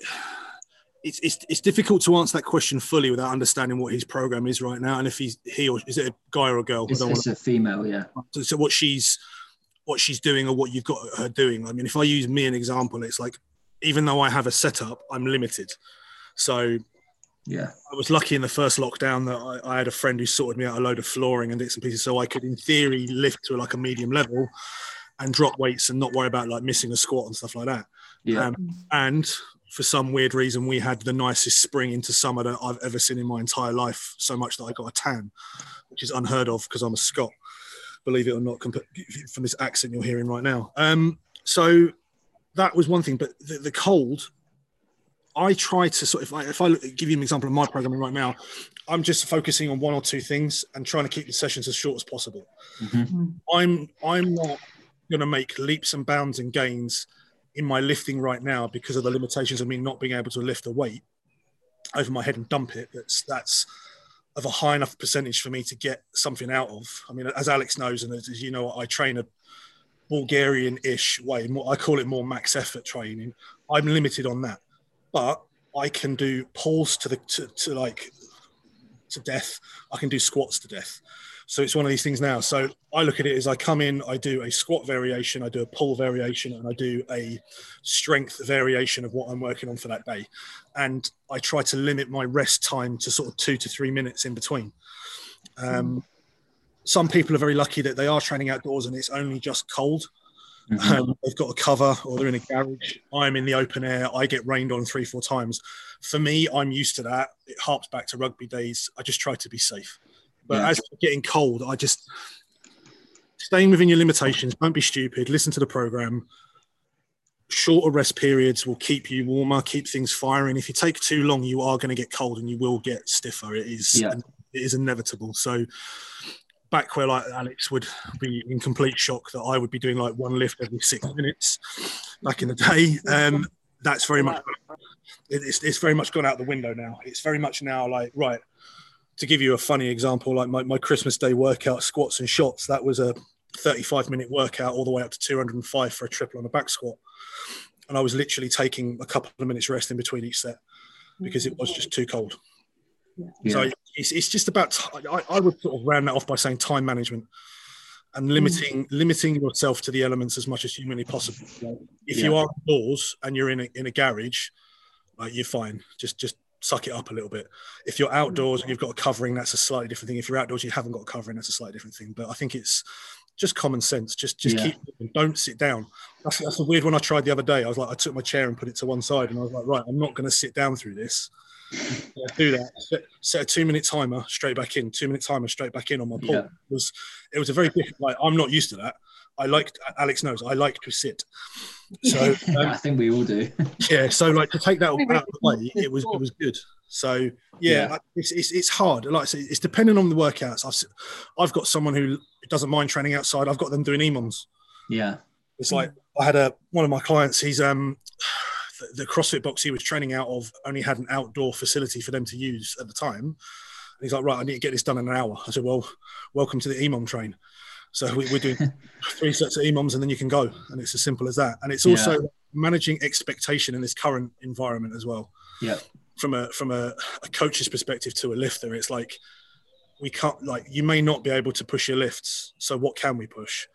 Speaker 2: It's, it's, it's difficult to answer that question fully without understanding what his program is right now and if he's he or is it a guy or a girl?
Speaker 1: It's, it's a female, yeah.
Speaker 2: so, so what she's what she's doing or what you've got her doing. I mean, if I use me an example, it's like even though I have a setup, I'm limited. So
Speaker 1: Yeah.
Speaker 2: I was lucky in the first lockdown that I, I had a friend who sorted me out a load of flooring and bits and pieces, so I could, in theory, lift to like a medium level and drop weights and not worry about like missing a squat and stuff like that.
Speaker 1: Yeah.
Speaker 2: Um, and for some weird reason, we had the nicest spring into summer that I've ever seen in my entire life. So much that I got a tan, which is unheard of because I'm a Scot, believe it or not, from this accent you're hearing right now. Um, so that was one thing, but the, the cold. I try to sort of, if I, if I look, give you an example of my programming right now, I'm just focusing on one or two things and trying to keep the sessions as short as possible.
Speaker 1: Mhm.
Speaker 2: I'm I'm not going to make leaps and bounds and gains in my lifting right now because of the limitations of me not being able to lift a weight over my head and dump it. That's that's of a high enough percentage for me to get something out of. I mean, as Alex knows, and as, you know, I train a Bulgarian-ish way. I call it more max effort training. I'm limited on that, but I can do pulls to the to, to like to death. I can do squats to death. So it's one of these things now. So I look at it as I come in, I do a squat variation, I do a pull variation, and I do a strength variation of what I'm working on for that day. And I try to limit my rest time to sort of two to three minutes in between. Um, some people are very lucky that they are training outdoors and it's only just cold. Mm-hmm. Um, they've got a cover or they're in a garage. I'm in the open air. I get rained on three, four times. For me, I'm used to that. It harps back to rugby days. I just try to be safe. But yeah. as getting cold, I just staying within your limitations. Don't be stupid. Listen to the program. Shorter rest periods will keep you warmer, keep things firing. If you take too long, you are going to get cold and you will get stiffer. It is, yeah. it is inevitable. So, back where like Alex would be in complete shock that I would be doing like one lift every six minutes back in the day. Um, that's very much it's, it's very much gone out the window now. It's very much now like right to give you a funny example, like my, my Christmas Day workout, squats and shots, that was a 35 minute workout all the way up to 205 for a triple on a back squat. And I was literally taking a couple of minutes rest in between each set because it was just too cold. Yeah. So it's, it's just about, I, I would sort of round that off by saying time management and limiting mm. limiting yourself to the elements as much as humanly possible. if yeah. you are indoors and you're in a, in a garage, like you're fine. Just just suck it up a little bit. If you're mm. outdoors and you've got a covering, that's a slightly different thing. If you're outdoors, you haven't got a covering, that's a slightly different thing. But I think it's just common sense. Just just yeah. keep don't sit down. That's, that's a weird one I tried the other day. I was like, I took my chair and put it to one side, and I was like, right, I'm not going to sit down through this. do that. Set, set, a two minute timer straight back in. Two minute timer straight back in on my pull. Yeah. It was it was a very different. Like I'm not used to that. I like Alex knows I like to sit. So
Speaker 1: um, I think we all do.
Speaker 2: yeah. So like to take that out of the way, it was it was good. So yeah, yeah. It's, it's, it's hard. Like I say, it's depending on the workouts. I've I've got someone who doesn't mind training outside. I've got them doing EMOMs.
Speaker 1: Yeah.
Speaker 2: It's like I had a one of my clients. He's um the, the CrossFit box he was training out of only had an outdoor facility for them to use at the time. And he's like, right, I need to get this done in an hour. I said, well, welcome to the EMOM train. So we, are doing three sets of EMOMs and then you can go. And it's as simple as that. And it's also yeah. managing expectation in this current environment as well.
Speaker 1: Yeah.
Speaker 2: From a from a, a coach's perspective to a lifter, it's like we can't like you may not be able to push your lifts. So what can we push?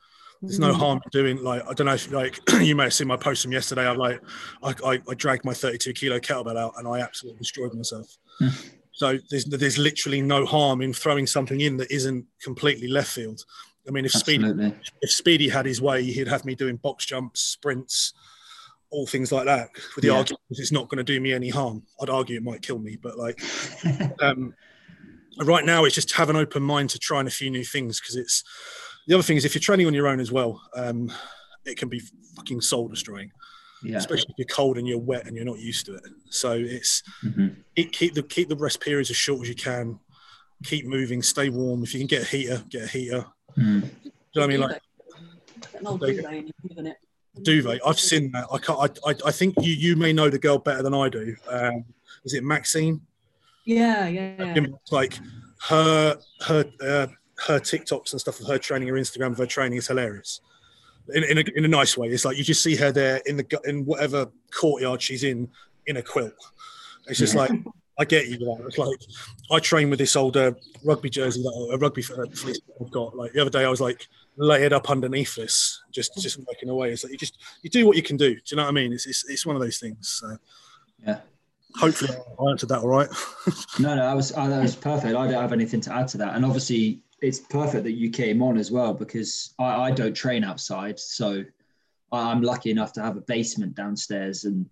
Speaker 2: There's no harm in doing like I don't know if like you may have seen my post from yesterday. I like I, I, I dragged my 32 kilo kettlebell out and I absolutely destroyed myself. Mm. So there's there's literally no harm in throwing something in that isn't completely left field. I mean, if Speedy if Speedy had his way, he'd have me doing box jumps, sprints, all things like that. With the yeah. argument, it's not going to do me any harm. I'd argue it might kill me, but like, um, right now, it's just have an open mind to trying a few new things because it's the other thing is if you're training on your own as well, um, it can be fucking soul destroying. Yeah. Especially if you're cold and you're wet and you're not used to it. So it's mm-hmm. it, keep the keep the rest periods as short as you can. Keep moving, stay warm. If you can get a heater, get a heater. Mm. Do you know what I mean? Like
Speaker 3: an old duvet, it?
Speaker 2: Duvet. I've seen that. I can't. I, I, I, think you you may know the girl better than I do. Um, is it Maxine?
Speaker 3: Yeah, yeah. yeah.
Speaker 2: Like her her uh, her TikToks and stuff of her training, her Instagram of her training is hilarious. In, in, a, in a nice way. It's like you just see her there in the in whatever courtyard she's in in a quilt. It's just yeah. like I get you. Like, it's like I train with this old uh, rugby jersey that a rugby uh, fleece I've got. Like the other day, I was like layered up underneath this, just just working away. It's like you just you do what you can do. Do you know what I mean? It's it's, it's one of those things. So.
Speaker 1: Yeah.
Speaker 2: Hopefully, I answered that all right.
Speaker 1: no, no, that was uh, that was perfect. I don't have anything to add to that. And obviously, it's perfect that you came on as well because I, I don't train outside. So I'm lucky enough to have a basement downstairs and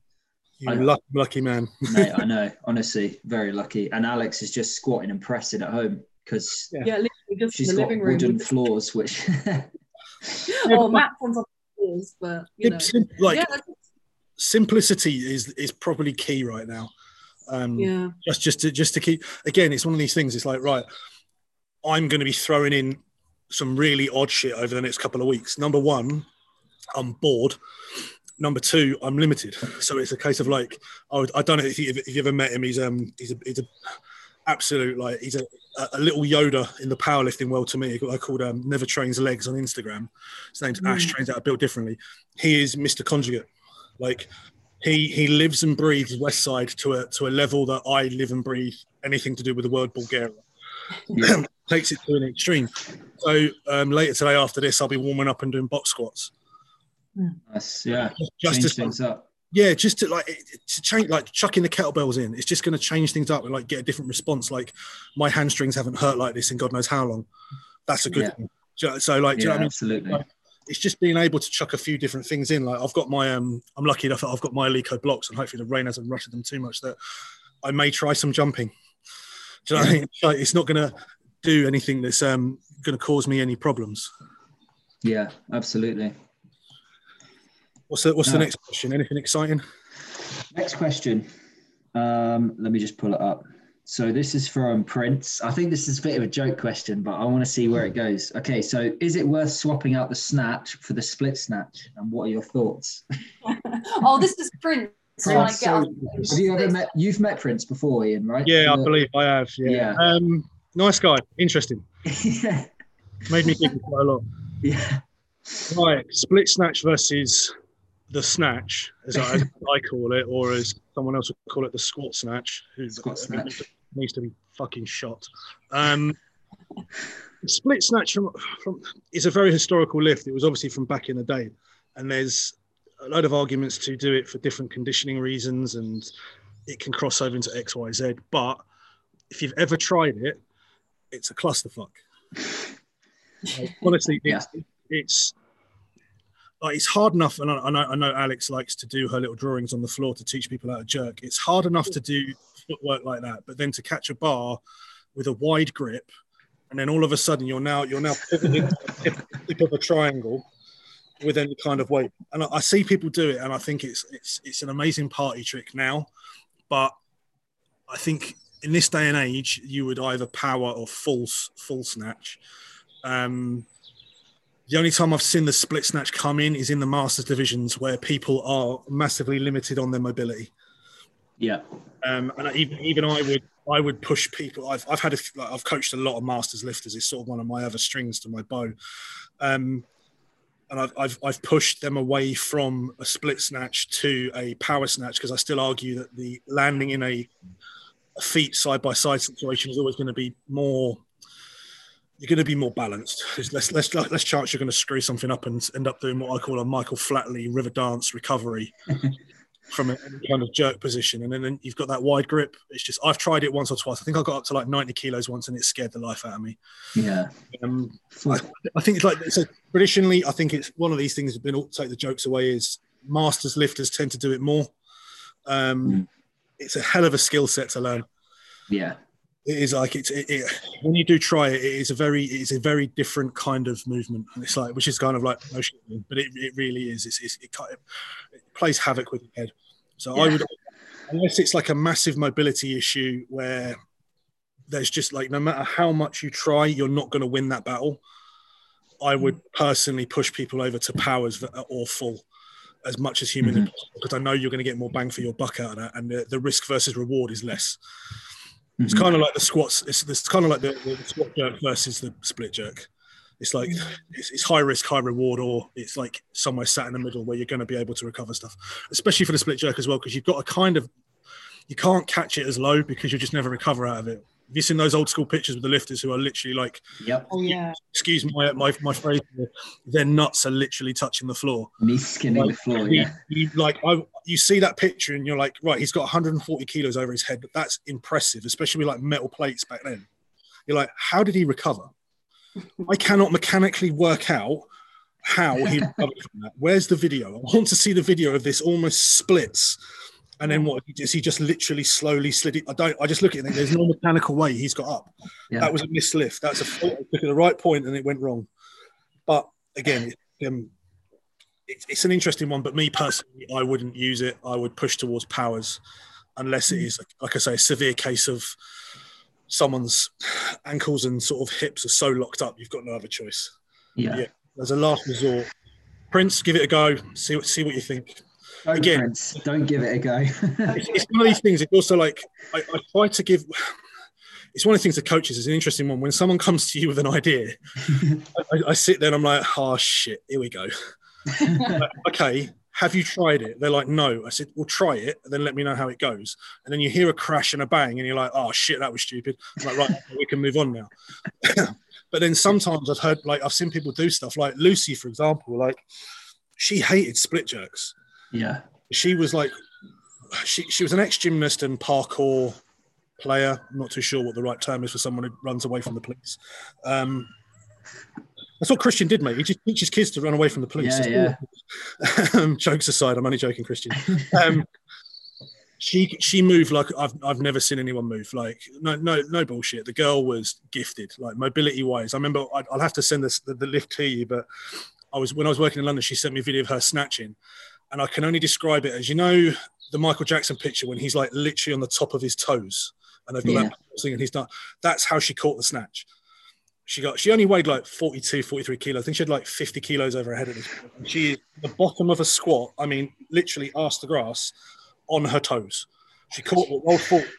Speaker 2: you lucky, lucky man.
Speaker 1: mate, I know, honestly, very lucky. And Alex is just squatting and pressing at home because
Speaker 3: yeah, yeah just
Speaker 1: she's got wooden floors, which
Speaker 3: oh, mats on top of floors, but you know.
Speaker 2: like yeah, simplicity is is probably key right now. Um, yeah, just just to just to keep again, it's one of these things. It's like right, I'm going to be throwing in some really odd shit over the next couple of weeks. Number one, I'm bored number two, I'm limited. So it's a case of like, I, I don't know if you, if you ever met him. He's um he's a he's a absolute like he's a, a little Yoda in the powerlifting world to me. I called um, Never Trains Legs on Instagram. His name's mm. Ash Trains Out Built Differently. He is Mr. Conjugate. Like he he lives and breathes Westside to a to a level that I live and breathe anything to do with the word Bulgaria. Takes it to an extreme. So um, later today, after this, I'll be warming up and doing box squats.
Speaker 1: That's, yeah.
Speaker 2: Just
Speaker 1: Change
Speaker 2: to,
Speaker 1: things up.
Speaker 2: yeah, just to like to change, like chucking the kettlebells in. It's just going to change things up and like get a different response. Like my hamstrings haven't hurt like this in God knows how long. That's a good
Speaker 1: Yeah.
Speaker 2: thing. You So like, do you know
Speaker 1: Yeah,
Speaker 2: what I mean?
Speaker 1: absolutely.
Speaker 2: it's just being able to chuck a few different things in. Like I've got my um, I'm lucky enough that I've got my Eleiko blocks, and hopefully the rain hasn't rutted them too much. That I may try some jumping. Do you know what I mean? Like, it's not going to do anything that's um going to cause me any problems.
Speaker 1: Yeah, absolutely.
Speaker 2: What's the What's the next question? Anything exciting?
Speaker 1: Next question. Um, let me just pull it up. So this is from Prince. I think this is a bit of a joke question, but I want to see where it goes. Okay, so is it worth swapping out the snatch for the split snatch? And what are your thoughts?
Speaker 3: oh, this is Prince.
Speaker 1: Prince, so have you ever met? You've met Prince before, Ian, right?
Speaker 2: Yeah, I believe I have. Yeah.
Speaker 1: Yeah.
Speaker 2: Um, nice guy. Interesting.
Speaker 1: yeah,
Speaker 2: Made me think quite a lot.
Speaker 1: yeah,
Speaker 2: Right, split snatch versus the snatch, as I, as I call it, or as someone else would call it, the squat snatch. Who
Speaker 1: Squat snatch.
Speaker 2: needs to be fucking shot. Um, split snatch from, from is a very historical lift. It was obviously from back in the day, and there's a load of arguments to do it for different conditioning reasons, and it can cross over into X, Y, Z. But if you've ever tried it, it's a clusterfuck. Like, honestly, it's, it's like it's hard enough, and I, I know I know Alex likes to do her little drawings on the floor to teach people how to jerk. It's hard enough to do footwork like that, but then to catch a bar with a wide grip, and then all of a sudden you're now you're now pivoting tip, tip of a triangle with any kind of weight. And I, I see people do it, and I think it's it's it's an amazing party trick now, but I think in this day and age you would either power or s- full snatch. Um, the only time I've seen the split snatch come in is in the masters divisions where people are massively limited on their mobility.
Speaker 1: yeah,
Speaker 2: Um, and I- even even I would I would push people. I've I've had a, like, I've coached a lot of masters lifters. It's sort of one of my other strings to my bow. Um, and I've, I've I've pushed them away from a split snatch to a power snatch because I still argue that the landing in a, a feet side by side situation is always going to be more. You're going to be more balanced. There's less less less chance you're going to screw something up and end up doing what I call a Michael Flatley Riverdance recovery from a kind of jerk position, and then, then you've got that wide grip. It's just I've tried it once or twice. I think I got up to like 90 kilos once, and it scared the life out of me.
Speaker 1: yeah.
Speaker 2: Um,
Speaker 1: Full-
Speaker 2: I think it's like so traditionally. I think it's one of these things that's been all take the jokes away. Is masters lifters tend to do it more. Um,
Speaker 1: Mm.
Speaker 2: It's a hell of a skill set to learn.
Speaker 1: yeah,
Speaker 2: It is like it's it, it, when you do try it, it is a very it is a very different kind of movement. And it's like which is kind of like motion, but it, it really is. It's, it's, it, kind of, it plays havoc with your head. So I would unless it's like a massive mobility issue where there's just like no matter how much you try, you're not going to win that battle. I would personally push people over to powers that are awful as much as humanly
Speaker 1: Mhm.
Speaker 2: possible because I know you're going to get more bang for your buck out of that, and the, the risk versus reward is less. It's
Speaker 1: Mhm.
Speaker 2: kind of like the squats. It's, it's kind of like the, the squat jerk versus the split jerk. It's like it's, it's high risk, high reward, or it's like somewhere sat in the middle where you're going to be able to recover stuff, especially for the split jerk as well, because you've got a kind of you can't catch it as low because you just never recover out of it. Have you seen those old school pictures with the lifters who are literally like,
Speaker 1: Yep.
Speaker 3: Oh yeah.
Speaker 2: excuse my my, my phrase, their nuts are literally touching the floor.
Speaker 1: Me skinning the floor.
Speaker 2: He-
Speaker 1: Yeah.
Speaker 2: You, like I, you see that picture and you're like, right, he's got 140 kilos over his head, but that's impressive, especially with like metal plates back then. You're like, how did he recover? I cannot mechanically work out how he recovered from that. Where's the video? I want to see the video of this almost splits. And then what he does, he just literally slowly slid it? I don't I just look at it and think there's no mechanical way he's got up.
Speaker 1: Yeah.
Speaker 2: That was a mislift. That's a fault. I took at the right point and it went wrong. But again, um, it's, it's an interesting one. But me personally, I wouldn't use it. I would push towards powers, unless it is like I say, a severe case of someone's ankles and sort of hips are so locked up, you've got no other choice.
Speaker 1: Yeah.
Speaker 2: Yeah. As a last resort, Prince, give it a go. See what see what you think.
Speaker 1: Don't,
Speaker 2: Again-
Speaker 1: Prince, don't give it a go.
Speaker 2: It's, it's one of these things. It's also like I, I try to give. It's one of the things that coaches is an interesting one. When someone comes to you with an idea, I, I sit there and I'm like, oh shit, here we go. Like, okay, have you tried it? They're like, no. I said, well, try it, and then let me know how it goes. And then you hear a crash and a bang, and you're like, oh shit, that was stupid. I'm like, right, we can move on now. but then sometimes I've heard, like, I've seen people do stuff, like Lucy, for example, like she hated split jerks.
Speaker 1: Yeah.
Speaker 2: She was like, she she was an ex gymnast and parkour player. I'm not too sure what the right term is for someone who runs away from the police. Um, that's what Christian did, mate. He just teaches kids to run away from the police.
Speaker 1: Yeah,
Speaker 2: yeah. um, jokes aside, I'm only joking, Christian. Um, she she moved like I've I've never seen anyone move. Like no no no bullshit. The girl was gifted, like mobility wise. I remember I, will have to send this the, the lift to you, but I was when I was working in London. She sent me a video of her snatching, and I can only describe it as you know the Michael Jackson picture when he's like literally on the top of his toes, and they've got yeah. that thing, and he's done. That's how she caught the snatch she got she only weighed like 42 43 kilos i think she had like 50 kilos over her head at this point and she is the bottom of a squat i mean literally asked the grass on her toes she caught the rolled forward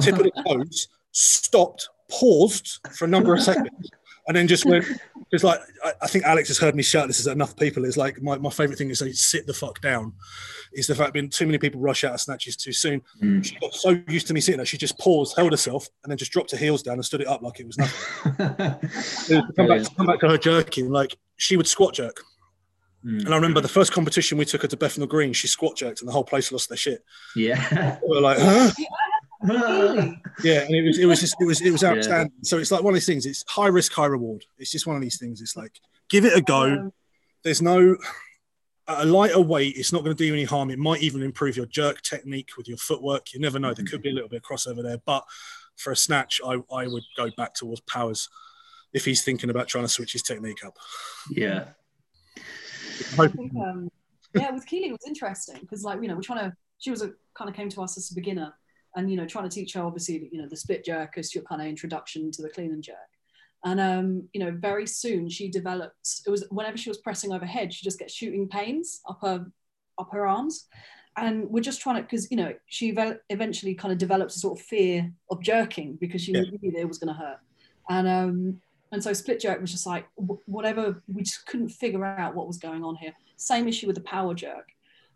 Speaker 2: tip of the toes stopped paused for a number of seconds and then just went it's like I, I, think alex has heard me shout this is enough people it's like my, my favorite thing is say sit the fuck down is the fact being too many people rush out of snatches too soon. Mm. She got so used to me sitting there, she just paused, held herself, and then just dropped her heels down and stood it up like it was nothing. to come, back, to come back to her jerking, like she would squat jerk. Mm. And I remember the first competition we took her to Bethnal Green, she squat jerked and the whole place lost their shit.
Speaker 1: Yeah.
Speaker 2: we were like, huh? yeah, and it was it was just it was it was outstanding. Yeah. So it's like one of these things. It's high risk, high reward. It's just one of these things. It's like give it a go. There's no a lighter weight, it's not going to do you any harm. It might even improve your jerk technique with your footwork. You never know. There could be a little bit of crossover there. But for a snatch, I, I would go back towards powers if he's thinking about trying to switch his technique up.
Speaker 1: Yeah.
Speaker 3: I think, um, yeah, with Keely, it was interesting because, like, you know, we're trying to, she was a kind of came to us as a beginner and, you know, trying to teach her, obviously, you know, the split jerk as your kind of introduction to the clean and jerk. And um, you know, very soon she developed. It was whenever she was pressing overhead, she just gets shooting pains up her up her arms, and we're just trying to because you know she eventually kind of developed a sort of fear of jerking because she yeah. knew that it was going to hurt, and um, and so split jerk was just like whatever. We just couldn't figure out what was going on here. Same issue with the power jerk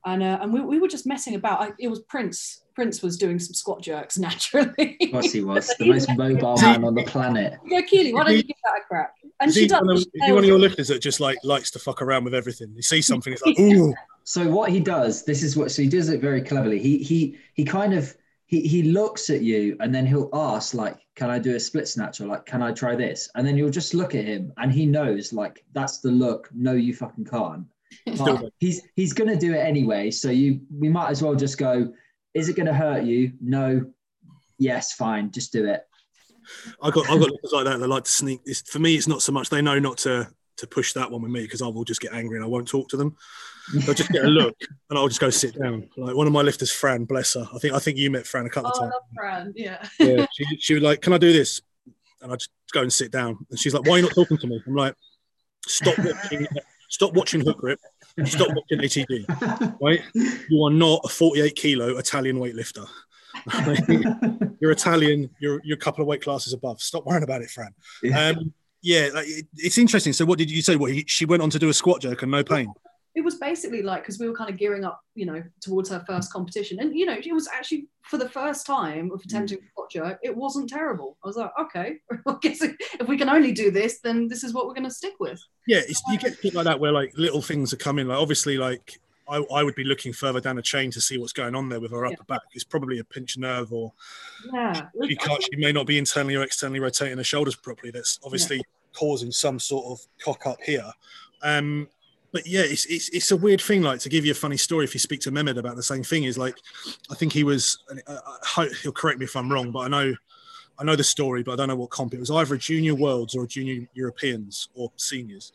Speaker 3: and uh, and we, we were just messing about. I, it was Prince. Prince was doing some squat jerks naturally.
Speaker 1: Of course, he was the most mobile man on the planet.
Speaker 3: Yeah, Keely, why don't you give that a crack? And
Speaker 2: is she does. One of, is he one of your lifters that just like likes to fuck around with everything? You see something, it's like ooh.
Speaker 1: So what he does, this is what. So he does it very cleverly. He he he kind of he he looks at you and then he'll ask like, "Can I do a split snatch?" or like, "Can I try this?" And then you'll just look at him and he knows like that's the look. No, you fucking can't he's he's going to do it anyway. So you we might as well just go. Is it going to hurt you? No. Yes, fine. Just do it.
Speaker 2: I got I got lookers like that. They like to sneak. It's, for me, it's not so much. They know not to to push that one with me because I will just get angry and I won't talk to them. I'll just get a look and I'll just go sit down. Like one of my lifters, Fran, bless her. I think I think you met Fran a couple
Speaker 3: oh,
Speaker 2: of times.
Speaker 3: I love Fran. Yeah.
Speaker 2: yeah. She, she would like, can I do this? And I just go and sit down. And she's like, why are you not talking to me? I'm like, stop watching. Stop watching Hookgrip. Stop watching ATG. Right? You are not a 48 kilo Italian weightlifter. you're Italian. You're you're a couple of weight classes above. Stop worrying about it, Fran. Yeah, um, yeah like, it, it's interesting. So, what did you say? What he, she went on to do a squat jerk and no pain?
Speaker 3: It was basically like because we were kind of gearing up, you know, towards her first competition, and you know, it was actually for the first time of attempting squat jerk, it wasn't terrible. I was like, okay, I guess if we can only do this, then this is what we're going to stick with.
Speaker 2: Yeah, you get things like that where like little things are coming. Like obviously, like I, I, would be looking further down the chain to see what's going on there with her upper yeah. back. It's probably a pinched nerve, or
Speaker 3: yeah,
Speaker 2: she can't. She may not be internally or externally rotating her shoulders properly. That's obviously yeah. causing some sort of cock up here. Um, but yeah, it's, it's it's a weird thing. Like to give you a funny story, if you speak to Mehmed about the same thing, is like, I think he was. Uh, he'll correct me if I'm wrong, but I know, I know the story, but I don't know what comp it was. Either a junior worlds or a junior Europeans or seniors,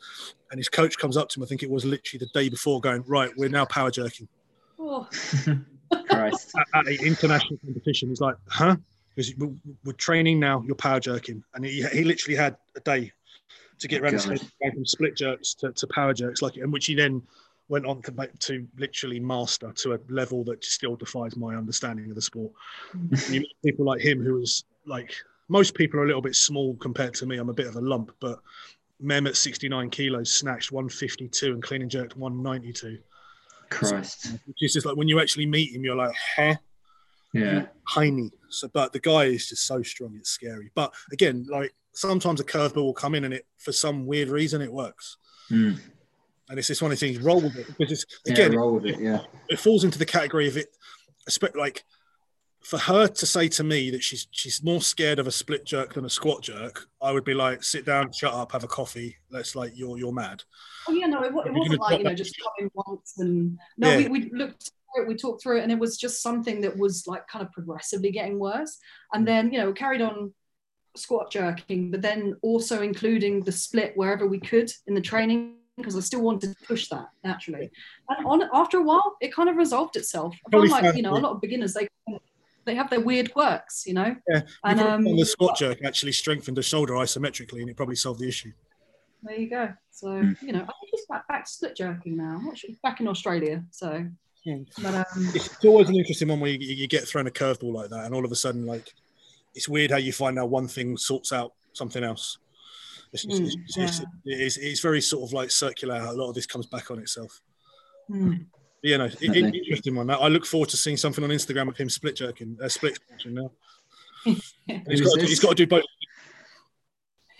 Speaker 2: and his coach comes up to him. I think it was literally the day before, going right, we're now power jerking.
Speaker 3: Oh.
Speaker 1: Christ.
Speaker 2: At, at an international competition, he's like, huh? Because we're training now, you're power jerking, and he, he literally had a day to get around from split jerks to, to power jerks, like and which he then went on to make, to literally master to a level that still defies my understanding of the sport. Mm. people like him, who was like most people are a little bit small compared to me. I'm a bit of a lump, but Mem at 69 kilos snatched 152 and clean and jerked 192.
Speaker 1: Christ.
Speaker 2: Which is just like when you actually meet him, you're like, huh?
Speaker 1: Yeah.
Speaker 2: tiny. So, but the guy is just so strong, it's scary. But again, like sometimes a curveball will come in and it, for some weird reason, it works.
Speaker 1: Mm.
Speaker 2: And it's just one of the things. Roll with it because it's
Speaker 1: Yeah,
Speaker 2: again,
Speaker 1: roll with it. Yeah.
Speaker 2: it falls into the category of it. espe- Like for her to say to me that she's she's more scared of a split jerk than a squat jerk, I would be like, sit down, shut up, have a coffee. Let's like you're you're mad.
Speaker 3: Oh yeah, no, it, it
Speaker 2: You're
Speaker 3: wasn't like you know just come in once and no,
Speaker 2: Yeah.
Speaker 3: we, we looked through it, we talked through it, and it was just something that was like kind of progressively getting worse. And then you know carried on squat jerking, but then also including the split wherever we could in the training because I still wanted to push that naturally. And on after a while, it kind of resolved itself. I
Speaker 2: Probably
Speaker 3: found like you know a lot of beginners they they have their weird quirks, you know.
Speaker 2: Yeah,
Speaker 3: And, um,
Speaker 2: the squat jerk actually strengthened the shoulder isometrically, and it probably solved the issue.
Speaker 3: There you go. So
Speaker 1: Mm.
Speaker 3: you know, I think he's back back to split jerking now. I'm not sure, back in Australia. So, but um,
Speaker 2: It's always an interesting one where you, you get thrown a curveball like that, and all of a sudden, like, it's weird how you find out one thing sorts out something else. It's, it's,
Speaker 3: Mm,
Speaker 2: it's, it's, it's, it's very sort of like circular. A lot of this comes back on itself. But, you know, it, it- interesting one. I I look forward to seeing something on Instagram of him split jerking, uh, split jerking now. He's got, to, he's got to do both.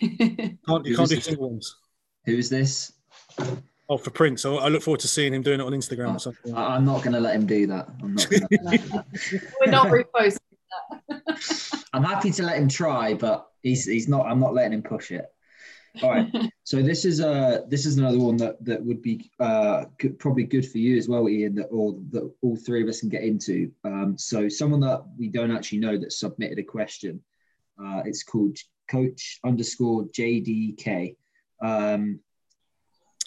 Speaker 2: Can't, you
Speaker 1: Who's
Speaker 2: can't do
Speaker 1: this?
Speaker 2: single ones.
Speaker 1: Who is this?
Speaker 2: Oh, for Prince. So I look forward to seeing him doing it on Instagram
Speaker 1: Oh,
Speaker 2: or something.
Speaker 1: I, I'm not going to let him do that. I'm not. Gonna.
Speaker 3: We're not reposting.
Speaker 1: I'm happy to let him try, but he's he's not. I'm not letting him push it. All right. So this is uh this is another one that that would be uh good, probably good for you as well, Ian. That all that all three of us can get into. Um, so someone that we don't actually know that submitted a question. Uh, it's called Coach underscore JDK. Um,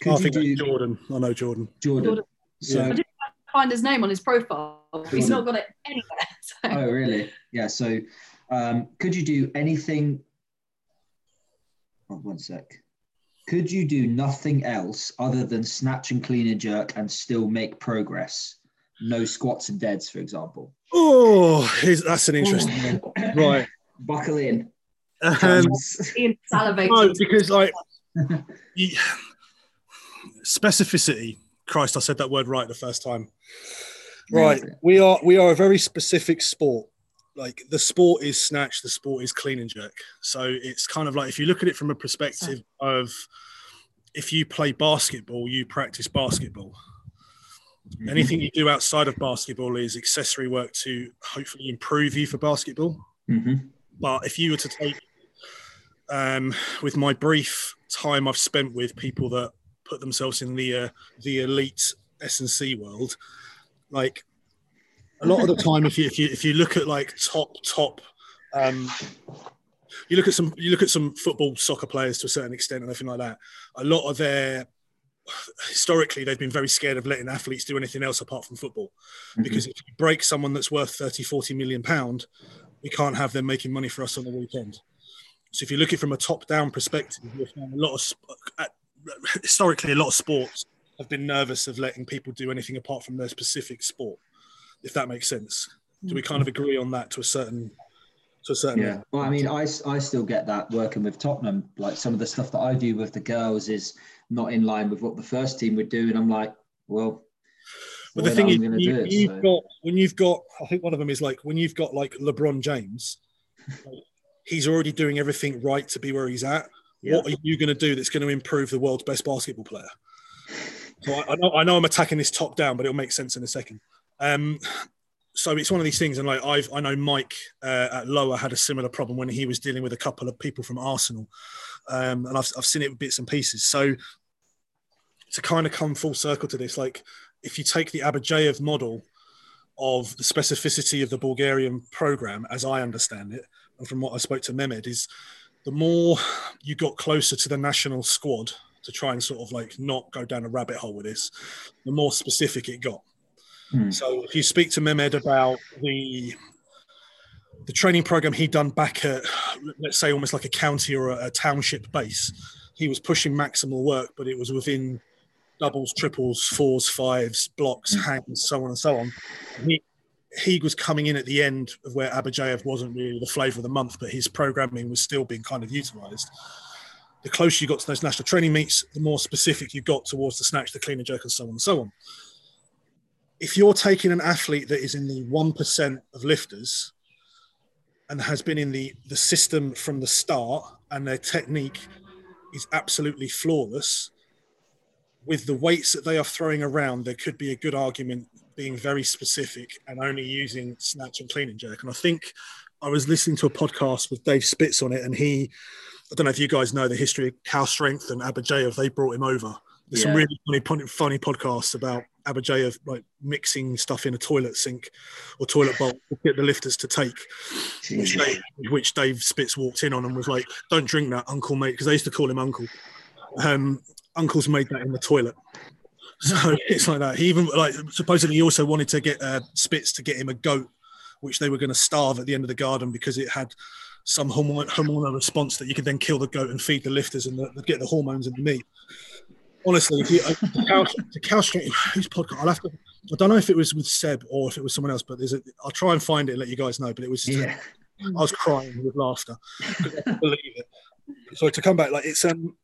Speaker 1: could
Speaker 2: Oh, I
Speaker 1: you
Speaker 2: think that's
Speaker 1: do
Speaker 2: Jordan. I know Jordan.
Speaker 1: Jordan?
Speaker 3: Jordan.
Speaker 1: So
Speaker 2: Yeah.
Speaker 3: Find his name on his profile. He's not got it anywhere. So.
Speaker 1: Oh, really? Yeah. So, um, could you do anything? Oh, one sec. Could you do nothing else other than snatch and clean and jerk and still make progress? No squats and deads, for example.
Speaker 2: Oh, that's an interesting one. Right.
Speaker 1: Buckle in.
Speaker 2: Um,
Speaker 1: Chums.
Speaker 3: Ian salivating.
Speaker 2: no, because like you- specificity. Christ, I said that word right the first time. Right.
Speaker 1: Nailed.
Speaker 2: We are we are a very specific sport. Like the sport is snatch, the sport is clean and jerk. So it's kind of like if you look at it from a perspective of if you play basketball, you practice basketball. Anything you do outside of basketball is accessory work to hopefully improve you for basketball.
Speaker 1: Mhm.
Speaker 2: But if you were to take, um, with my brief time I've spent with people that put themselves in the uh, the elite S and C world, like a lot of the time, if you if you if you look at like top top, um, you look at some you look at some football soccer players to a certain extent and everything like that. A lot of their historically they've been very scared of letting athletes do anything else apart from football. Because if you break someone that's worth 30 40 million pound we can't have them making money for us on the weekend. So if you look at it from a top down perspective you'll find a lot of historically a lot of sports have been nervous of letting people do anything apart from their specific sport if that makes sense do we mm. kind of agree on that to a certain to a certain
Speaker 1: Yeah. Well, I mean, I, I still get that working with Tottenham. Like some of the stuff that I do with the girls is not in line with what the first team would do. And I'm like, well,
Speaker 2: But the thing
Speaker 1: I'm
Speaker 2: is,
Speaker 1: gonna
Speaker 2: you,
Speaker 1: do it,
Speaker 2: you've
Speaker 1: so.
Speaker 2: got when you've got, I think one of them is like when you've got like LeBron James, like, he's already doing everything right to be where he's at.
Speaker 1: Yeah.
Speaker 2: What are you going to do that's going to improve the world's best basketball player? So I, I know I know I'm attacking this top down, but it'll make sense in a second. Um, so it's one of these things, and like I've I know Mike uh, at Lower had a similar problem when he was dealing with a couple of people from Arsenal, um, and I've I've seen it with bits and pieces. So to kind of come full circle to this, like if you take the Abadjiev model of the specificity of the Bulgarian program, as I understand it, and from what I spoke to Mehmed, is the more you got closer to the national squad to try and sort of like not go down a rabbit hole with this, the more specific it got.
Speaker 1: Hmm.
Speaker 2: So if you speak to Mehmed about the the training program he'd done back at, let's say, almost like a county or a, a township base, he was pushing maximal work, but it was within doubles, triples, fours, fives, blocks, hangs, so on and so on. He, he was coming in at the end of where Abadjiev wasn't really the flavour of the month, but his programming was still being kind of utilised. The closer you got to those national training meets, the more specific you got towards the snatch, the clean and jerk, and so on and so on. If you're taking an athlete that is in the 1% of lifters and has been in the, the system from the start and their technique is absolutely flawless, with the weights that they are throwing around, there could be a good argument being very specific and only using snatch and clean and jerk. And I think I was listening to a podcast with Dave Spitz on it, and he, I don't know if you guys know the history of Cal Strength and Abadjiev. They brought him over. There's yeah. some really funny, funny podcasts about Abadjiev like mixing stuff in a toilet sink or toilet bowl to get the lifters to take, which Dave, which Dave, Spitz walked in on and was like, "Don't drink that, Uncle mate," because they used to call him Uncle. Um, Uncle's made that in the toilet. So it's like that. He even like supposedly he also wanted to get uh, Spitz to get him a goat, which they were going to starve at the end of the garden because it had some hormonal response that you could then kill the goat and feed the lifters and the, get the hormones in the meat. Honestly, if you, uh, to, cow, to straight, whose podcast? I'll have to. I don't know if it was with Seb or if it was someone else, but there's a. I'll try and find it and let you guys know. But it was. Yeah. I was crying with laughter. Believe it. So to come back, like it's um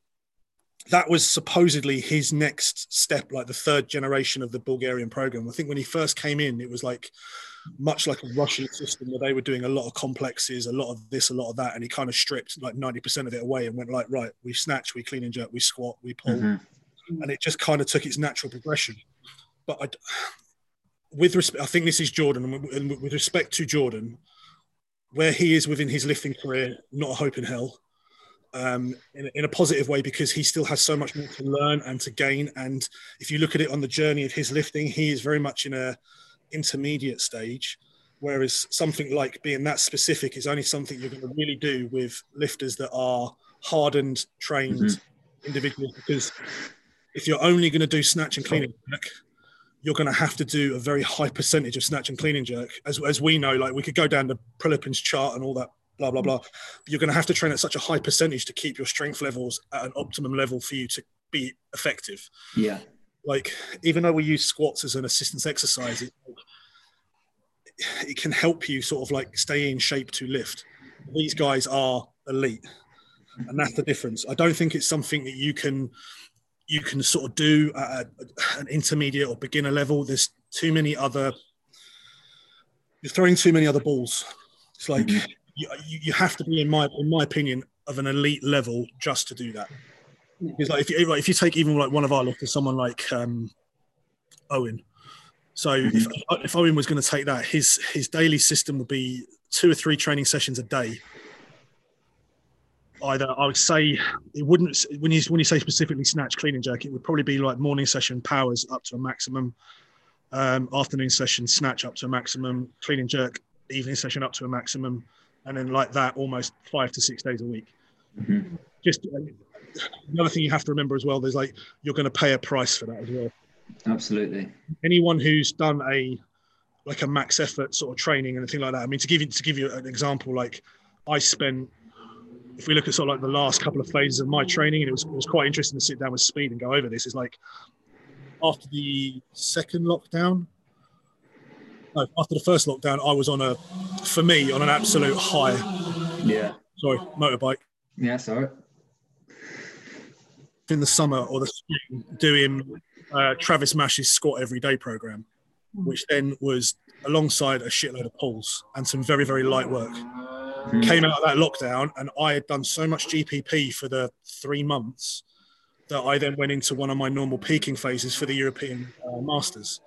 Speaker 2: that was supposedly his next step, like the third generation of the Bulgarian program. I think when he first came in, it was like much like a Russian system where they were doing a lot of complexes, a lot of this, a lot of that, and he kind of stripped like 90% of it away and went like, right, we snatch, we clean and jerk, we squat, we pull, mm-hmm. And it just kind of took its natural progression. But I, with respect, I think this is Jordan, and with respect to Jordan, where he is within his lifting career, not a hope in hell um, in, in, a positive way because he still has so much more to learn and to gain. And if you look at it on the journey of his lifting, he is very much in a intermediate stage. Whereas something like being that specific is only something you're going to really do with lifters that are hardened, trained mm-hmm. individuals. Because if you're only going to do snatch and clean and jerk, you're going to have to do a very high percentage of snatch and clean and jerk. As, as we know, like we could go down the Prilepin's chart and all that blah blah blah. You're going to have to train at such a high percentage to keep your strength levels at an optimum level for you to be effective.
Speaker 1: Yeah.
Speaker 2: Like even though we use squats as an assistance exercise, it, it can help you sort of like stay in shape to lift. These guys are elite, and that's the difference. I don't think it's something that you can you can sort of do at an intermediate or beginner level. There's too many other. You're throwing too many other balls. It's like mm-hmm you, you have to be in my in my opinion of an elite level just to do that. Because like if you like, if you take even like one of our lifters, someone like um, Owen. So mm-hmm. if, if Owen was going to take that, his his daily system would be two or three training sessions a day. Either I would say it wouldn't when you when you say specifically snatch, clean and jerk, it would probably be like morning session powers up to a maximum, um, afternoon session snatch up to a maximum, clean and jerk evening session up to a maximum, and then like that almost five to six days a week. Mm-hmm. Just uh, another thing you have to remember as well. There's like you're going to pay a price for that as well.
Speaker 1: Absolutely.
Speaker 2: Anyone who's done a like a max effort sort of training and thing like that. I mean, to give you to give you an example, like I spent. If we look at sort of like the last couple of phases of my training, and it was, it was quite interesting to sit down with speed and go over this. Is like after the second lockdown, no, after the first lockdown, I was on a, for me, on an absolute high.
Speaker 1: Yeah.
Speaker 2: Sorry, motorbike.
Speaker 1: Yeah, sorry.
Speaker 2: In the summer or the spring, doing uh, Travis Mash's squat every day program, hmm. which then was alongside a shitload of pulls and some very, very light work. Mm. Came out of that lockdown, and I had done so much GPP for the three months that I then went into one of my normal peaking phases for the European uh, Masters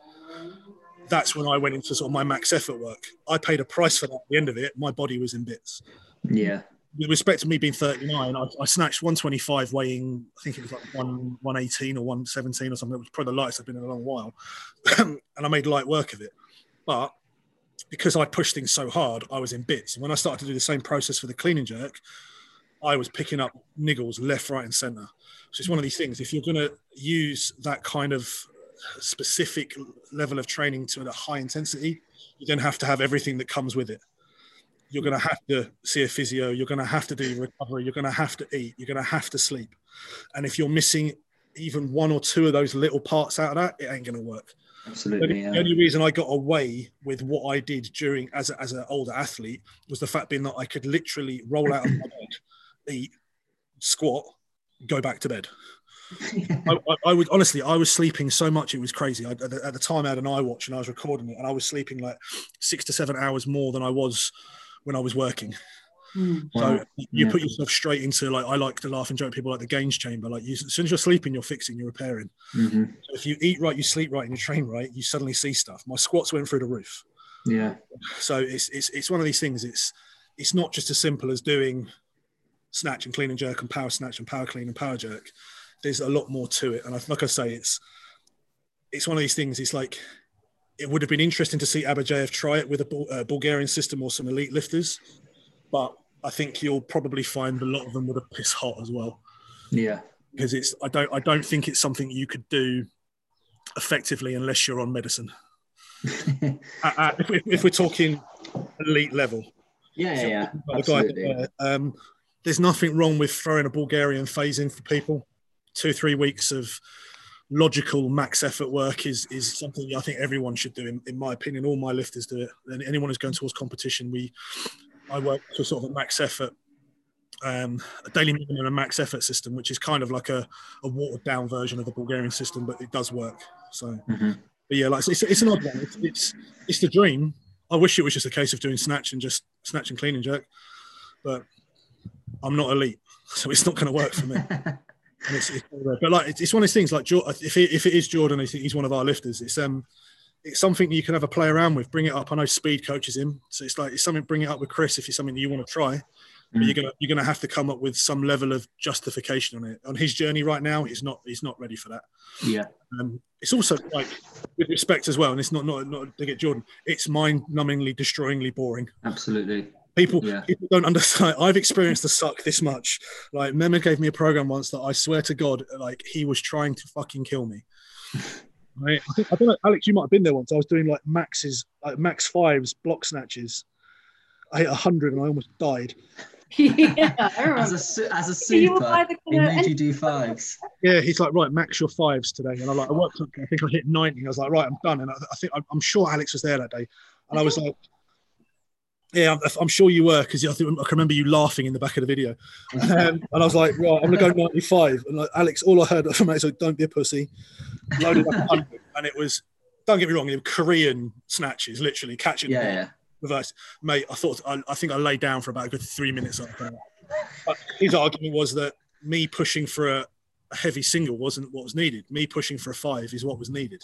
Speaker 2: that's when I went into sort of my max effort work. I paid a price for that at the end of it. My body was in bits.
Speaker 1: Yeah.
Speaker 2: With respect to me being 39, I, I snatched 125 weighing, I think it was like one, 118 or 117 or something. It was probably the lightest I've been in a long while. and I made light work of it. But because I pushed things so hard, I was in bits. And when I started to do the same process for the clean and jerk, I was picking up niggles left, right, and center. So it's one of these things. If you're going to use that kind of specific level of training to a high intensity, you then have to have everything that comes with it. You're going to have to see a physio. You're going to have to do recovery. You're going to have to eat. You're going to have to sleep. And if you're missing even one or two of those little parts out of that, it ain't going to work.
Speaker 1: Absolutely.
Speaker 2: Yeah. The only reason I got away with what I did during as a, as an older athlete was the fact being that I could literally roll out of my bed, eat, squat, go back to bed. I, I, I would honestly, I was sleeping so much it was crazy. I, at, the, at the time, I had an iWatch and I was recording it, and I was sleeping like six to seven hours more than I was when I was working.
Speaker 3: Mm.
Speaker 2: So
Speaker 1: Wow.
Speaker 2: you
Speaker 1: Yeah.
Speaker 2: put yourself straight into like I like to laugh and joke people like the gains chamber. Like you, as soon as you're sleeping, you're fixing, you're repairing.
Speaker 1: hmm
Speaker 2: So if you eat right, you sleep right, and you train right, you suddenly see stuff. My squats went through the roof.
Speaker 1: Yeah.
Speaker 2: So it's it's it's one of these things. It's it's not just as simple as doing snatch and clean and jerk and power snatch and power clean and power jerk. There's a lot more to it, and I, like I say, it's it's one of these things. It's like it would have been interesting to see Abadjiev try it with a Bul- uh, Bulgarian system or some elite lifters, but I think you'll probably find a lot of them would have pissed hot as well
Speaker 1: Yeah.
Speaker 2: because it's I don't I don't think it's something you could do effectively unless you're on medicine. Uh, uh, if, if we're talking elite level,
Speaker 1: Yeah, yeah, yeah.
Speaker 2: Like the guy
Speaker 1: Absolutely.
Speaker 2: um, there's nothing wrong with throwing a Bulgarian phase in for people. Two three weeks of logical max effort work is is something I think everyone should do. In, in my opinion, all my lifters do it. And anyone who's going towards competition, we I work to sort of a max effort, um, a daily minimum and a max effort system, which is kind of like a, a watered down version of the Bulgarian system, but it does work. So,
Speaker 1: Mhm.
Speaker 2: but yeah, like it's, it's an odd one. It's, it's it's the dream. I wish it was just a case of doing snatch and just snatch and clean and jerk, but I'm not elite, so it's not going to work for me. And it's, it's, but like it's, one of those things. Like if it, if it is Jordan, I think he's one of our lifters. It's um, it's something you can have a play around with. Bring it up. I know Speed coaches him, so it's like it's something. Bring it up with Chris if it's something that you want to try. But
Speaker 1: Mm.
Speaker 2: you're gonna you're gonna have to come up with some level of justification on it. On his journey right now, he's not he's not ready for that.
Speaker 1: yeah.
Speaker 2: Um, it's also like with respect as well, and it's not not not to get Jordan. It's mind-numbingly, destroyingly boring.
Speaker 1: Absolutely.
Speaker 2: People,
Speaker 1: Yeah.
Speaker 2: people don't understand. I've experienced the suck this much. Like Mehmet gave me a program once that I swear to God, like he was trying to fucking kill me. Right? I, think, I don't know, Alex. You might have been there once. I was doing like maxes, like max fives, block snatches. I hit hundred and I almost died.
Speaker 3: yeah,
Speaker 1: As a su- as a
Speaker 3: So you were
Speaker 1: super,
Speaker 3: by the
Speaker 1: he
Speaker 3: kind
Speaker 1: made you do fives.
Speaker 2: Yeah, he's like, right, max your fives today. And I like, I worked up, I think I hit 90. I was like, right, I'm done. And I, I think, I'm sure Alex was there that day. And I was like, yeah, I'm, I'm sure you were because I, think- I can remember you laughing in the back of the video. Um, and I was like, right, I'm going to go 95. And like, Alex, all I heard from Alex was, don't be a pussy. Loaded up 100. And it was, don't get me wrong, Korean snatches, literally catching
Speaker 1: Yeah, yeah.
Speaker 2: reverse. Mate, I thought, I, I think I lay down for about a good three minutes. But his argument was that me pushing for a, a heavy single wasn't what was needed. Me pushing for a five is what was needed.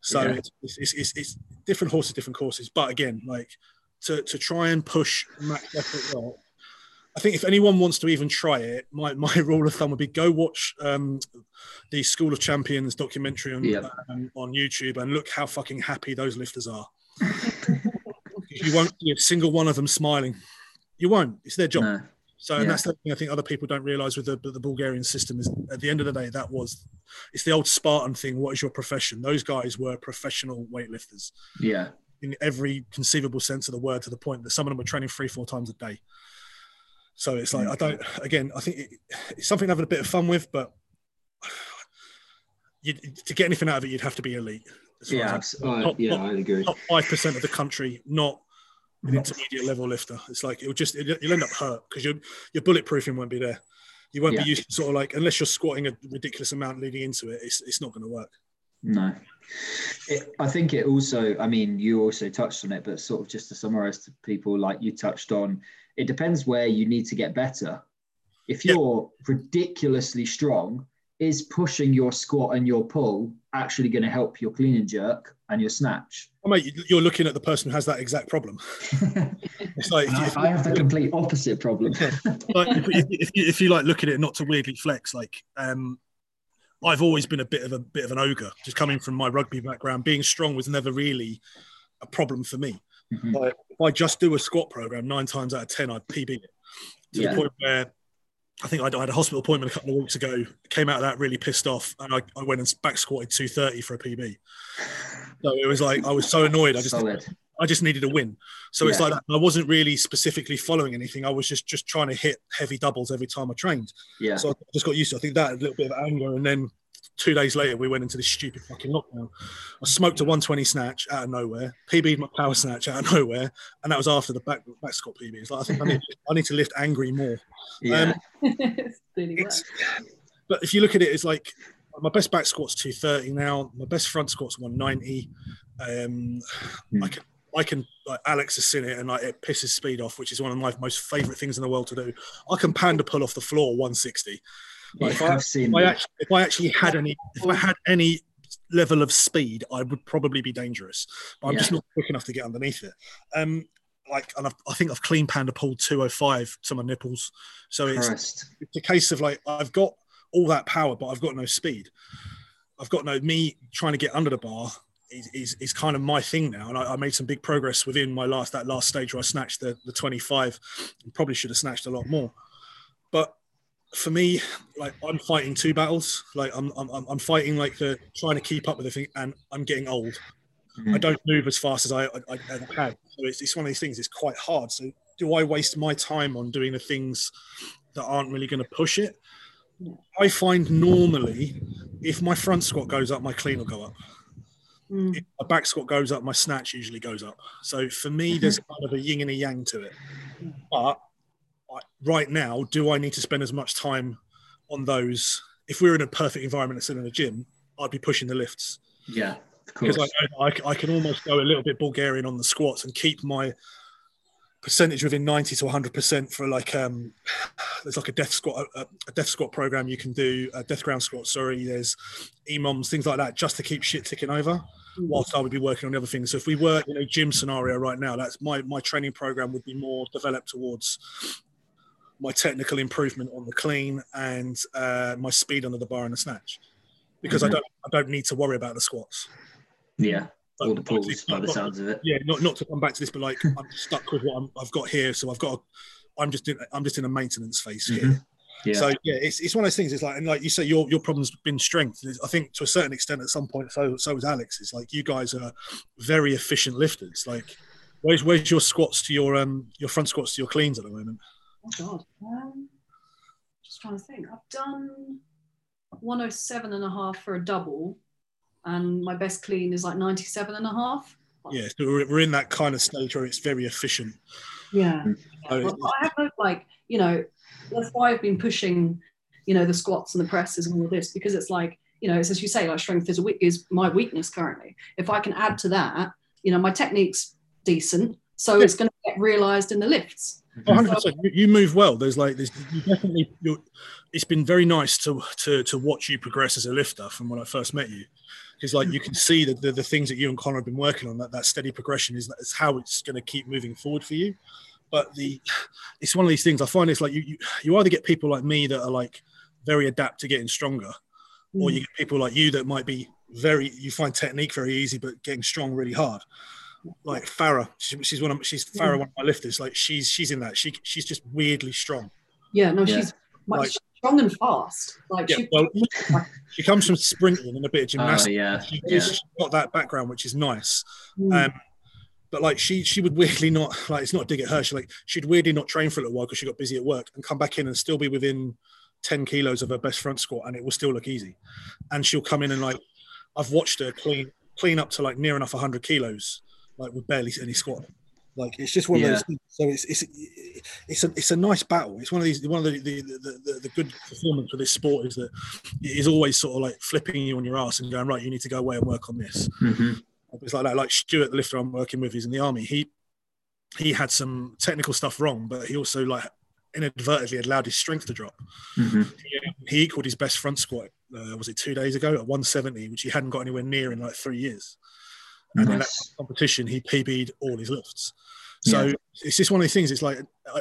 Speaker 2: So
Speaker 1: Yeah.
Speaker 2: it's, it's, it's, it's, it's different horses, different courses. But again, like to, to try and push max effort well, I think if anyone wants to even try it, my, my rule of thumb would be go watch um, the School of Champions documentary on,
Speaker 1: Yeah.
Speaker 2: um, on YouTube and look how fucking happy those lifters are. you won't see a single one of them smiling. You won't. It's their job.
Speaker 1: No.
Speaker 2: So and
Speaker 1: Yeah.
Speaker 2: that's the thing I think other people don't realise with the, the Bulgarian system is at the end of the day that was it's the old Spartan thing. What is your profession? Those guys were professional weightlifters
Speaker 1: Yeah.
Speaker 2: in every conceivable sense of the word, to the point that some of them were training three four times a day. So it's like I don't. Again, I think it, it's something to have a bit of fun with, but to get anything out of it, you'd have to be elite. as far as
Speaker 1: Yeah.
Speaker 2: I'm
Speaker 1: uh,
Speaker 2: Top-
Speaker 1: yeah,
Speaker 2: top-
Speaker 1: I agree.
Speaker 2: top five percent of the country, not an intermediate level lifter. It's like it'll just it, you'll end up hurt because your your bulletproofing won't be there. You won't
Speaker 1: Yeah.
Speaker 2: be used to sort of like unless you're squatting a ridiculous amount leading into it. It's it's not going to work.
Speaker 1: No. It, I think it also, I mean, you also touched on it, but sort of just to summarize to people, like you touched on, it depends where you need to get better. If you're ridiculously strong, is pushing your squat and your pull actually going to help your clean and jerk and your snatch?
Speaker 2: Oh, mate, you- you're looking at the person who has that exact problem. It's like
Speaker 1: I, I have the complete opposite problem.
Speaker 2: like, if, if, if you like look at it not to weirdly flex, like um, I've always been a bit of a bit of an ogre. Just coming from my rugby background, being strong was never really a problem for me.
Speaker 1: Mhm.
Speaker 2: Like if I just do a squat program, nine times out of ten, I'd PB it to
Speaker 1: Yeah.
Speaker 2: the point where I think I had a hospital appointment a couple of weeks ago. Came out of that really pissed off, and I, I went and back squatted two thirty for a PB. So it was like I was so annoyed. I just
Speaker 1: Solid.
Speaker 2: I just needed a win. So it's like. I wasn't really specifically following anything. I was just just trying to hit heavy doubles every time I trained.
Speaker 1: Yeah.
Speaker 2: So I just got used to. it. I think that a little bit of anger, and then two days later we went into this stupid fucking lockdown. I smoked a 120 snatch out of nowhere, PB'd my power snatch out of nowhere, and that was after the back back squat PB. It's like I think I need I need to lift angry more.
Speaker 1: Yeah.
Speaker 2: Um,
Speaker 3: it's really
Speaker 2: It's, but if you look at it, it's like my best back squat's 230 now. My best front squat's 190. Um,
Speaker 1: Hmm.
Speaker 2: I can, I can. Like Alex has seen it, and like it pisses speed off, which is one of my most favorite things in the world to do. I can panda pull off the floor 160.
Speaker 1: Yeah,
Speaker 2: if, I,
Speaker 1: I've seen
Speaker 2: if I actually, if I actually had any, if I had any level of speed, I would probably be dangerous. But I'm just not quick enough to get underneath it. Um, like, and I've, I think I've clean panda pulled 205 to my nipples. So it's it's a case of like I've got all that power, but I've got no speed. I've got no me trying to get under the bar is, is, is kind of my thing now, and I, I made some big progress within my last that last stage where I snatched the the 25. And probably should have snatched a lot more, for me, like I'm fighting two battles. Like I'm I'm, I'm- I'm fighting like the trying to keep up with the thing, and I'm getting old. I
Speaker 1: Mhm.
Speaker 2: don't move as fast as I, I, I ever have. So it's, it's one of these things. It's quite hard. So do I waste my time on doing the things that aren't really going to push it? I find normally, if my front squat goes up, my clean will go up.
Speaker 3: Mm.
Speaker 2: If my back squat goes up, my snatch usually goes up. So for me, there's kind of a yin and a yang to it. But I, right now, do I need to spend as much time on those? If we were in a perfect environment instead of in a gym, I'd be pushing the lifts
Speaker 1: Yeah, of course.
Speaker 2: because I, I, I can almost go a little bit Bulgarian on the squats and keep my percentage within 90 to 100 percent for like um there's like a death squat a, a death squat program you can do a death ground squat sorry there's emoms things like that just to keep shit ticking over whilst I would be working on the other things so if we were in a gym scenario right now that's my my training program would be more developed towards my technical improvement on the clean and uh, my speed under the bar and the snatch because I
Speaker 1: Mhm.
Speaker 2: don't I don't need to worry about the squats
Speaker 1: yeah,
Speaker 2: But-
Speaker 1: all the pulls by the sounds of it.
Speaker 2: yeah, not not to come back to this, but like I'm stuck with what I'm, I've got here, so I've got. I'm just in. I'm just in a maintenance phase here.
Speaker 1: Mhm. Yeah.
Speaker 2: So yeah, it's, it's one of those things. It's like and like you say, your your problem's been strength. I think to a certain extent, at some point, so so was Alex. It's like you guys are very efficient lifters. Like, where's where's your squats to your um your front squats to your cleans at the moment?
Speaker 3: Oh God. Um, just trying to think. I've done 107 and a half for a double, and my best clean is like 97 and a half.
Speaker 2: Yeah, so we're, we're in that kind of stage where it's very efficient.
Speaker 3: Yeah.
Speaker 2: So
Speaker 3: Well, I have no like, you know, that's why I've been pushing, you know, the squats and the presses and all this because it's like, you know, it's as you say, like strength is a weak is my weakness currently. If I can add to that, you know, my technique's decent, so it's going to get realised in the lifts.
Speaker 2: Oh, mm-hmm. 100%. You, you move well. There's like, there's you definitely, you're, it's been very nice to, to, to watch you progress as a lifter from when I first met you. Because like you can see that the, the things that you and Connor have been working on, that, that steady progression is, is how it's going to keep moving forward for you. But the, it's one of these things I find it's like you, you, you either get people like me that are like very adapt to getting stronger, or you mm. get people like you that might be very, you find technique very easy, but getting strong really hard like Farah. She, she's one of she's Farah, one of my lifters. Like she's she's in that. She she's just weirdly strong.
Speaker 3: Yeah, no,
Speaker 1: Yeah.
Speaker 3: she's much
Speaker 2: Like-
Speaker 3: strong and fast. Like
Speaker 2: Yeah,
Speaker 3: she,
Speaker 2: well, she comes from sprinting and a bit of
Speaker 1: Oh
Speaker 2: gymnastics.
Speaker 1: yeah,
Speaker 2: She,
Speaker 1: yeah.
Speaker 2: she's got that background, which is nice.
Speaker 3: Mm.
Speaker 2: Um, but like she she would weirdly not like it's not a dig at her. She like she'd weirdly not train for a little while because she got busy at work and come back in and still be within ten kilos of her best front squat and it will still look easy. And she'll come in and like I've watched her clean clean up to like near enough hundred kilos like with barely any squat. Like it's just one of those things. So it's it's it's a it's a nice battle. It's one of these one of the the, the, the, the good performance for this sport is that it is always sort of like flipping you on your ass and going right. You need to go away and work on this.
Speaker 1: Mhm.
Speaker 2: It's like that. Like Stuart, the lifter I'm working with, he's in the army. He he had some technical stuff wrong, but he also like inadvertently allowed his strength to drop.
Speaker 1: Mhm.
Speaker 2: He equaled his best front squat. Uh, was it two days ago at 170, which he hadn't got anywhere near in like three years. And in that competition, he PB'd all his lifts. So
Speaker 1: Yeah.
Speaker 2: it's just one of these things. It's like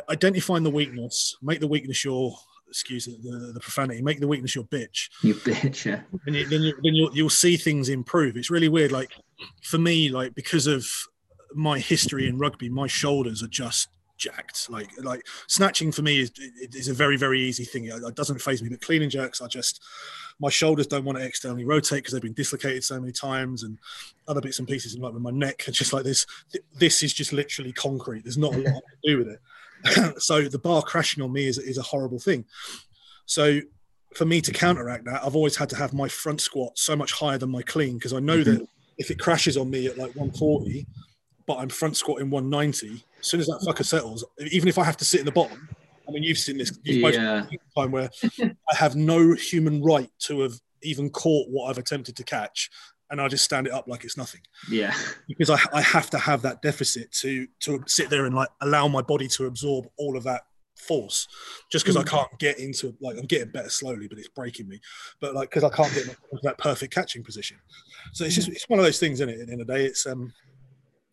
Speaker 2: identifying the weakness, make the weakness your excuse the, the, the profanity, make the weakness your bitch,
Speaker 1: You bitch. Yeah.
Speaker 2: and you, then, you, then you'll, you'll see things improve. It's really weird. Like for me, like because of my history in rugby, my shoulders are just jacked. Like like snatching for me is is a very very easy thing. It, it doesn't phase me. But clean and jerks, I just my shoulders don't want to externally rotate because they've been dislocated so many times, and other bits and pieces. And like with my neck, it's just like this. This is just literally concrete. There's not a lot I can do with it. so the bar crashing on me is is a horrible thing. So for me to mm-hmm. counteract that, I've always had to have my front squat so much higher than my clean because I know that mm-hmm. if it crashes on me at like 140, but I'm front squatting 190, as soon as that fucker settles, even if I have to sit in the bottom, I mean, you've seen this. You've
Speaker 1: Yeah.
Speaker 2: time where I have no human right to have even caught what I've attempted to catch, and I just stand it up like it's nothing
Speaker 1: Yeah.
Speaker 2: because I, I have to have that deficit to to sit there and like allow my body to absorb all of that force just because I can't get into like I'm getting better slowly but it's breaking me but like because I can't get into that perfect catching position so it's just it's one of those things isn't it at the end of the day it's um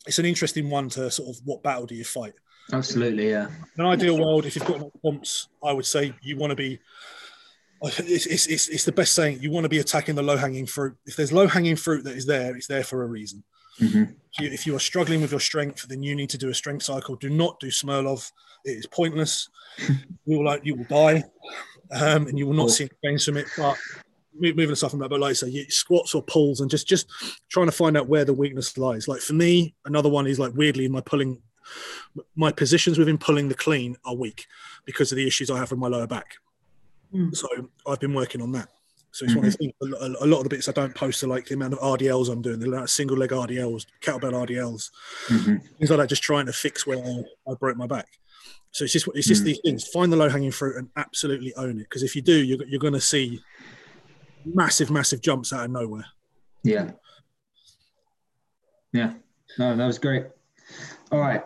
Speaker 2: it's an interesting one to sort of what battle do you fight
Speaker 1: Absolutely. Yeah.
Speaker 2: in an ideal world if you've got no bumps I would say you want to be it's, it's, it's, it's the best saying you want to be attacking the low hanging fruit if there's low hanging fruit that is there it's there for a reason
Speaker 1: Mhm.
Speaker 2: if you, if you are struggling with your strength, then you need to do a strength cycle. Do not do Smolov. It is pointless. you will like you will die, um, and you will not see any gains from it. But mo- moving aside from that, but like I say, you, squats or pulls, and just just trying to find out where the weakness lies. Like for me, another one is like weirdly my pulling, my positions within pulling the clean are weak because of the issues I have with my lower back.
Speaker 3: Mm.
Speaker 2: So I've been working on that. So it's one of the things. A lot of the bits I don't post are like the amount of RDLs I'm doing, the amount of single leg RDLs, kettlebell RDLs,
Speaker 1: Mhm.
Speaker 2: things like that. Just trying to fix where I broke my back. So it's just it's just
Speaker 1: Mm.
Speaker 2: these things. Find the low hanging fruit and absolutely own it. Because if you do, you're, you're going to see massive, massive jumps out of nowhere.
Speaker 1: Yeah. Yeah. No, that was great. All right.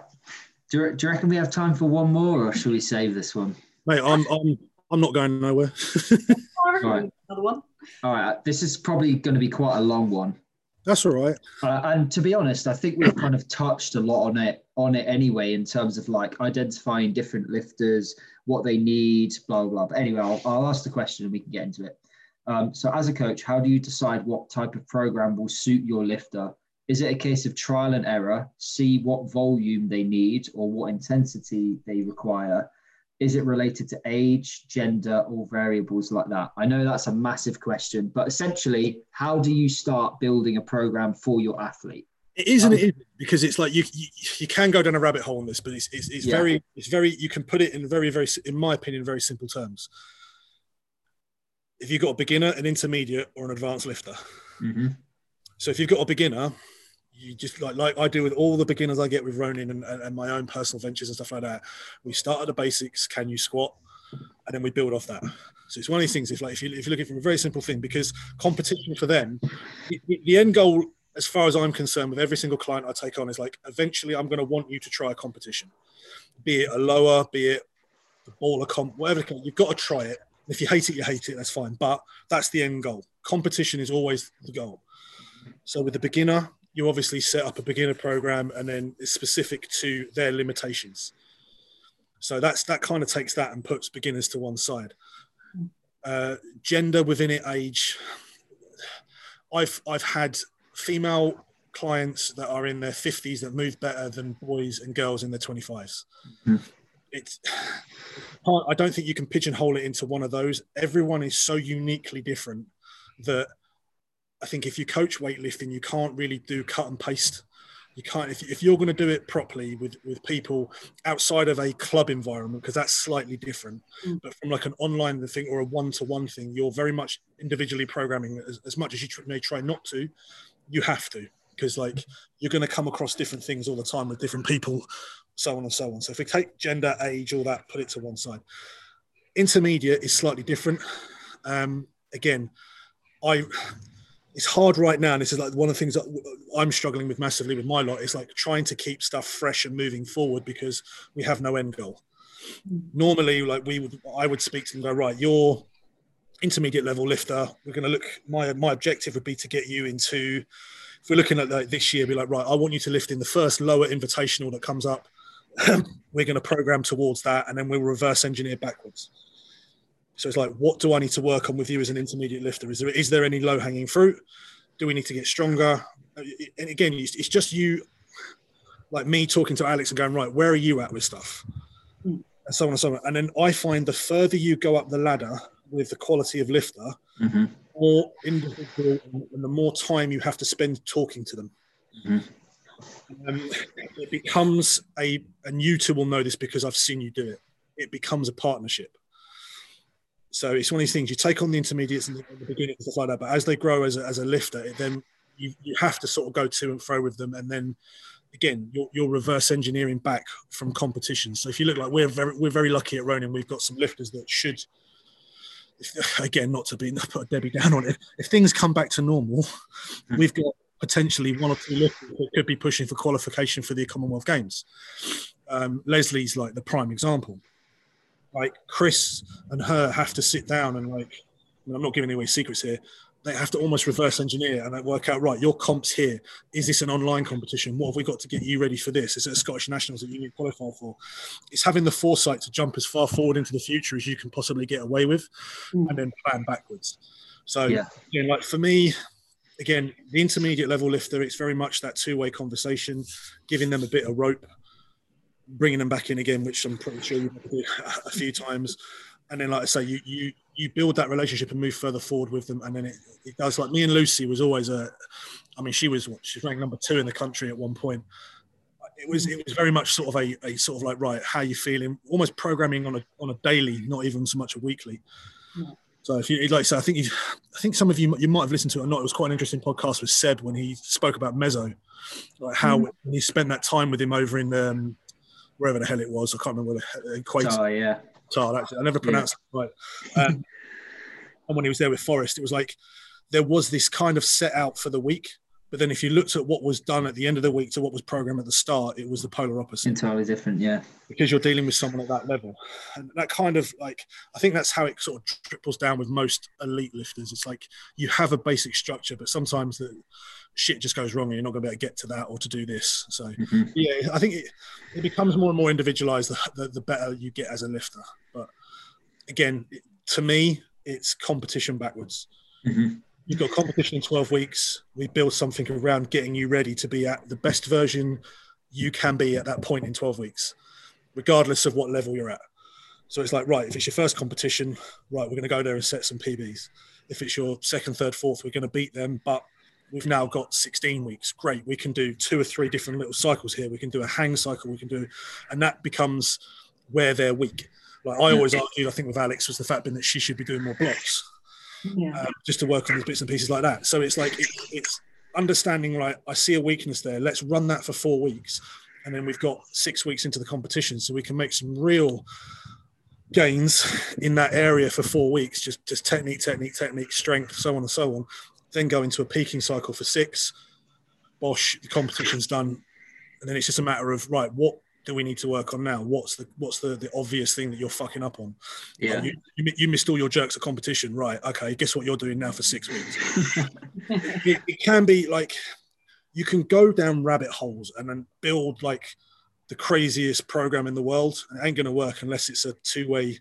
Speaker 1: Do you, do you reckon we have time for one more, or should we save this one?
Speaker 2: Mate, I'm I'm I'm not going nowhere.
Speaker 3: I reckon
Speaker 1: Right.
Speaker 3: we need another one.
Speaker 1: All right. This is probably going to be quite a long one.
Speaker 2: That's all right.
Speaker 1: Uh, and to be honest, I think we've kind of touched a lot on it on it anyway in terms of like identifying different lifters, what they need, blah blah. blah. But anyway, I'll, I'll ask the question and we can get into it. Um, so, as a coach, how do you decide what type of program will suit your lifter? Is it a case of trial and error, see what volume they need or what intensity they require? Is it related to age, gender, or variables like that? I know that's a massive question, but essentially, how do you start building a program for your athlete?
Speaker 2: It
Speaker 1: Um,
Speaker 2: it isn't because it's like you, you you can go down a rabbit hole on this, but it's it's, it's
Speaker 1: Yeah.
Speaker 2: very it's very you can put it in very very in my opinion very simple terms. If you've got a beginner, an intermediate, or an advanced lifter,
Speaker 1: Mm-hmm.
Speaker 2: So if you've got a beginner, you just like like I do with all the beginners I get with Ronin and, and, my own personal ventures and stuff like that. We start at the basics. Can you squat? And then we build off that. So it's one of these things. If like if, you, if you're looking for a very simple thing, because competition for them, the, the- the end goal, as far as I'm concerned, with every single client I take on, is like eventually I'm going to want you to try a competition, be it a lower, be it the baller comp, whatever. You've got to try it. If you hate it, you hate it. That's fine. But that's the end goal. Competition is always the goal. So with the beginner, you obviously set up a beginner program and then it's specific to their limitations. So that's that kind of takes that and puts beginners to one side. Uh, gender within it, age. I've I've had female clients that are in their 50s that move better than boys and girls in their 25s.
Speaker 1: Mhm.
Speaker 2: It's I don't think you can pigeonhole it into one of those. Everyone is so uniquely different that I think if you coach weightlifting, you can't really do cut and paste. You can't if, if you're going to do it properly with with people outside of a club environment because that's slightly different.
Speaker 3: Mm.
Speaker 2: But from like an online thing or a one-to-one thing, you're very much individually programming as, as much as you may try not to. You have to because like you're going to come across different things all the time with different people, so on and so on. So if we take gender, age, all that, put it to one side. Intermediate is slightly different. Um, again, I it's hard right now, and this is like one of the things that I'm struggling with massively with my lot. Is like trying to keep stuff fresh and moving forward because we have no end goal. Normally, like we would, I would speak to them, and go right, you're intermediate level lifter. We're going to look. My my objective would be to get you into. If we're looking at like this year, be like right, I want you to lift in the first lower invitational that comes up. We're going to program towards that, and then we'll reverse engineer backwards. So it's like, what do I need to work on with you as an intermediate lifter? Is there is there any low hanging fruit? Do we need to get stronger? And again, it's just you, like me talking to Alex and going, right, where are you at with stuff?
Speaker 3: Mm.
Speaker 2: And so on and so on. And then I find the further you go up the ladder with the quality of lifter,
Speaker 1: Mm-hmm.
Speaker 2: more individual and the more time you have to spend talking to them.
Speaker 1: Mhm.
Speaker 2: Um, it becomes a, and you two will know this because I've seen you do it. It becomes a partnership. So it's one of these things you take on the intermediates and the, the beginners and stuff like that, but as they grow as a, as a lifter, it then you, you have to sort of go to and fro with them, and then again, you're, you're reverse engineering back from competition. So if you look like we're very we're very lucky at Ronin, we've got some lifters that should. If, again, not to be put Debbie down on it. If things come back to normal, we've got potentially one or two lifters that could be pushing for qualification for the Commonwealth Games. Um, Leslie's like the prime example. Like Chris and her have to sit down and like, I mean, I'm not giving away secrets here they have to almost reverse engineer and work out right your comps here is this an online competition what have we got to get you ready for this is it a scottish nationals that you need to qualify for it's having the foresight to jump as far forward into the future as you can possibly get away with mm. and then plan backwards so yeah again, like for me again the intermediate level lifter it's very much that two-way conversation giving them a bit of rope bringing them back in again which i'm pretty sure you've a few times and then like i say you you you build that relationship and move further forward with them, and then it, it does. Like me and Lucy was always a, I mean, she was she was ranked number two in the country at one point. It was it was very much sort of a, a sort of like right, how you feeling? Almost programming on a on a daily, not even so much a weekly. Yeah. So if you like, so I think you, I think some of you you might have listened to it or not. It was quite an interesting podcast with Seb when he spoke about Mezzo, like how mm. he spent that time with him over in um, wherever the hell it was. I can't remember the equator.
Speaker 1: Oh yeah,
Speaker 2: Qatar. Actually, I never pronounced yeah. it right. Um, and when he was there with Fares, it was like there was this kind of set out for the week. But then if you looked at what was done at the end of the week to what was programmed at the start, it was the polar opposite.
Speaker 1: Entirely different, yeah.
Speaker 2: Because you're dealing with someone at that level. And that kind of like, I think that's how it sort of triples down with most elite lifters. It's like you have a basic structure, but sometimes the shit just goes wrong and you're not going to be able to get to that or to do this. So, mm-hmm. yeah, I think it, it becomes more and more individualized the, the, the better you get as a lifter. But again, to me, it's competition backwards. Mm-hmm. You've got competition in 12 weeks. We build something around getting you ready to be at the best version you can be at that point in 12 weeks, regardless of what level you're at. So it's like, right, if it's your first competition, right, we're going to go there and set some PBs. If it's your second, third, fourth, we're going to beat them. But we've now got 16 weeks. Great. We can do two or three different little cycles here. We can do a hang cycle. We can do, and that becomes where they're weak. Like I always argued, I think with Alex was the fact being that she should be doing more blocks, yeah. um, just to work on these bits and pieces like that. So it's like it, it's understanding. Right, I see a weakness there. Let's run that for four weeks, and then we've got six weeks into the competition, so we can make some real gains in that area for four weeks. Just just technique, technique, technique, strength, so on and so on. Then go into a peaking cycle for six. Bosh, the competition's done, and then it's just a matter of right, what do we need to work on now? What's the what's the, the obvious thing that you're fucking up on?
Speaker 1: Yeah,
Speaker 2: you, you, you, missed all your jerks at competition, right? Okay, guess what you're doing now for six weeks? it, it, can be like you can go down rabbit holes and then build like the craziest program in the world. It ain't going to work unless it's a two way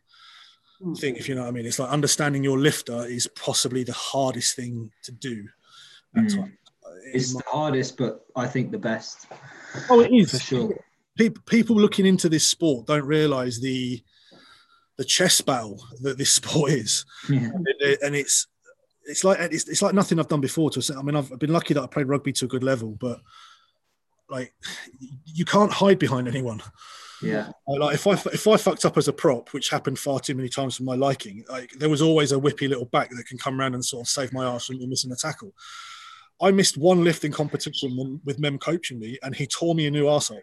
Speaker 2: mm. thing. If you know what I mean, it's like understanding your lifter is possibly the hardest thing to do.
Speaker 1: Mm. It's the hardest, but I think the best.
Speaker 2: Oh, it is for sure people people looking into this sport don't realize the the chess battle that this sport is, yeah. and it's it's like it's, it's like nothing I've done before. To I mean, I've, been lucky that I played rugby to a good level, but like you can't hide behind anyone.
Speaker 1: Yeah.
Speaker 2: Like if I if I fucked up as a prop, which happened far too many times for my liking, like there was always a whippy little back that can come around and sort of save my ass from missing a tackle. I missed one lifting competition with Mem coaching me, and he tore me a new arsehole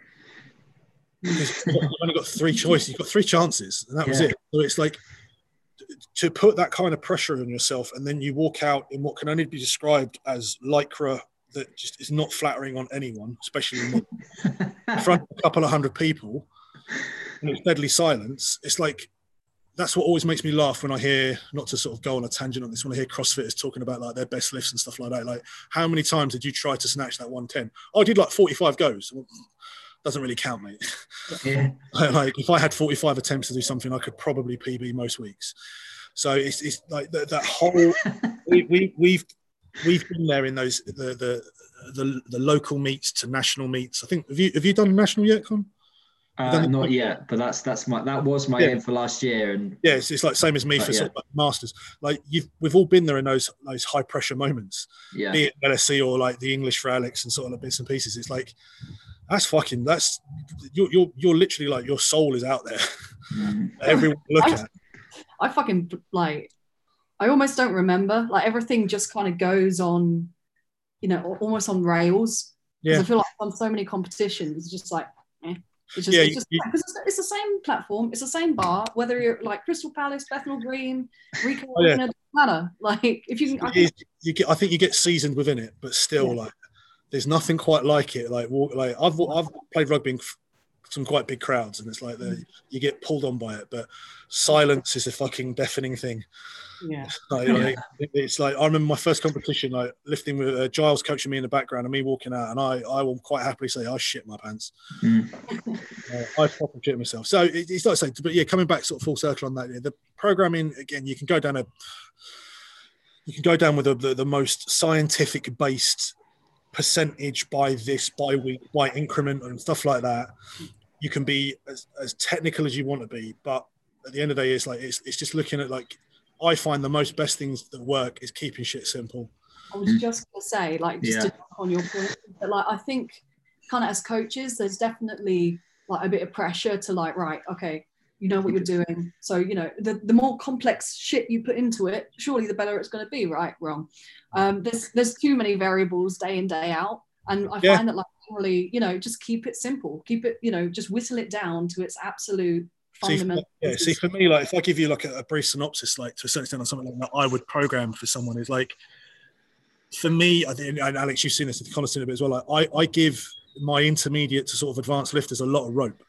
Speaker 2: you've only got three choices. You've got three chances, and that yeah. was it. So it's like to put that kind of pressure on yourself, and then you walk out in what can only be described as lycra that just is not flattering on anyone, especially in front of a couple of hundred people, and it's deadly silence. It's like that's what always makes me laugh when I hear, not to sort of go on a tangent on this, when I hear CrossFitters talking about like their best lifts and stuff like that. Like, how many times did you try to snatch that 110? Oh, I did like 45 goes doesn't really count, mate. Yeah. like if I had 45 attempts to do something, I could probably PB most weeks. So it's, it's like that, that whole we, we we've we've been there in those the, the the the local meets to national meets. I think have you have you done national yet, Con?
Speaker 1: Uh, not yet, but that's that's my that was my yeah. aim for last year, and
Speaker 2: yeah, it's, it's like same as me for yeah. sort of like masters. Like you've we've all been there in those those high pressure moments,
Speaker 1: yeah,
Speaker 2: be it LSE or like the English for Alex and sort of like bits and pieces. It's like that's fucking that's you're you're, you're literally like your soul is out there. Mm-hmm. Everyone look I, at.
Speaker 3: I fucking like. I almost don't remember. Like everything just kind of goes on, you know, almost on rails.
Speaker 2: Yeah.
Speaker 3: I feel like on so many competitions, it's just like, eh. It's just,
Speaker 2: Yeah,
Speaker 3: it's, just
Speaker 2: you-
Speaker 3: it's, it's the same platform, it's the same bar, whether you're like Crystal Palace, Bethnal Green, Rico,
Speaker 2: Oh, yeah.
Speaker 3: Matter. Like if you can, I think,
Speaker 2: is- you get, I think you get seasoned within it, but still,
Speaker 3: Yeah.
Speaker 2: like, there's nothing quite like it. Like, walk, like I've I've played rugby in some quite big crowds, and it's like the, you get pulled on by it. But silence is a fucking deafening thing.
Speaker 3: yeah,
Speaker 2: Like,
Speaker 1: Yeah.
Speaker 2: like, it's like I remember my first competition, like lifting with uh, Giles coaching me in the background and me walking out, and I I will quite happily say I shit my pants.
Speaker 1: Mm.
Speaker 2: Uh, I proper shit myself. So it, it's like I say, but yeah, coming back sort of full circle on that, yeah, the programming again, you can go down a you can go down with the, the, the most scientific based percentage by this by week by increment and stuff like that you can be as, as technical as you want to be but at the end of the day it's like it's, it's just looking at like i find the most best things that work is keeping shit simple
Speaker 3: I was just gonna say, like, just
Speaker 1: Yeah.
Speaker 3: to jump on your point, but like, I think kind of as coaches, there's definitely like a bit of pressure to like, right, okay, you know what you're doing. So, you know, the, the more complex shit you put into it, surely the better it's going to be, right? Wrong. Um, there's there's too many variables day in day out, and I
Speaker 2: Yeah.
Speaker 3: find that like really, you know, just keep it simple, keep it, you know, just whittle it down to its absolute
Speaker 2: See,
Speaker 3: fundamental.
Speaker 2: yeah, see, for me, like if I give you like a, a brief synopsis, like to a certain extent on something like that, I would program for someone is like, for me, I think, and Alex, you've seen this, seen it a bit as well. Like I, I give my intermediate to sort of advanced lifters a lot of rope.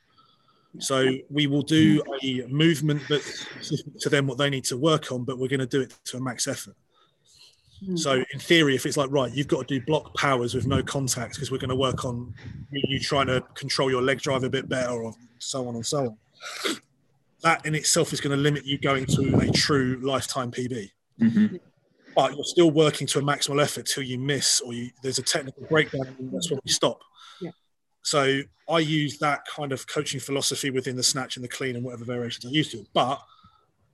Speaker 2: So we will do a movement that's specific to them what they need to work on, but we're going to do it to a max effort.
Speaker 3: Hmm.
Speaker 2: So in theory, if it's like right, you've got to do block powers with no contact because we're going to work on you, trying to control your leg drive a bit better, or so on and so on. That in itself is going to limit you going to a true lifetime PB.
Speaker 1: Mhm.
Speaker 2: But you're still working to a maximal effort till you miss, or you, there's a technical breakdown, and that's when we stop.
Speaker 3: Yeah.
Speaker 2: So I use that kind of coaching philosophy within the snatch and the clean and whatever variations I use to. But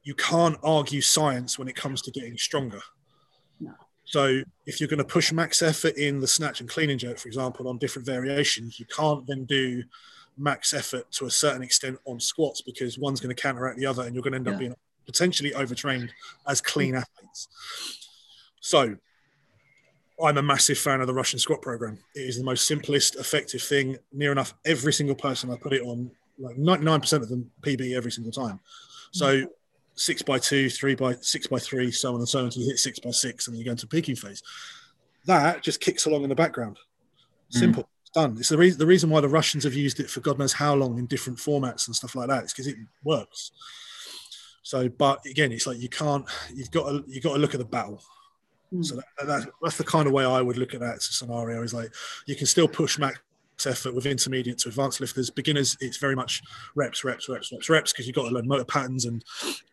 Speaker 2: you can't argue science when it comes to getting stronger.
Speaker 3: No.
Speaker 2: So if you're going to push max effort in the snatch and clean and jerk, for example, on different variations, you can't then do max effort to a certain extent on squats because one's going to counteract the other, and you're going to end up being potentially overtrained as clean mm. athletes. So I'm a massive fan of the Russian squat program. It is the most simplest, effective thing. Near enough every single person I put it on, like 99% of them PB every single time. So mm. six by two, three by six by three, so on and so on until you hit six by six and you go into peaking phase. That just kicks along in the background. Mm. Simple. It's done. It's the reason the reason why the Russians have used it for God knows how long in different formats and stuff like that. It's because it works. So, but again, it's like you can't. You've got to. You got to look at the battle.
Speaker 3: Hmm.
Speaker 2: So that, that, that's the kind of way I would look at that scenario. Is like you can still push max effort with intermediate to advanced lifters. Beginners, it's very much reps, reps, reps, reps, reps because you've got to learn motor patterns and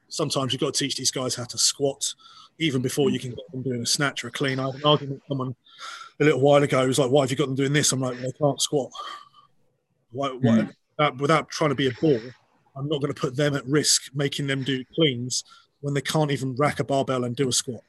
Speaker 2: sometimes you've got to teach these guys how to squat even before you can get them doing a snatch or a clean. I had an argument with someone a little while ago who was like, "Why have you got them doing this?" I'm like, "They can't squat." Why, why,
Speaker 1: Mm.
Speaker 2: uh, without trying to be a ball, I'm not going to put them at risk making them do cleans when they can't even rack a barbell and do a squat.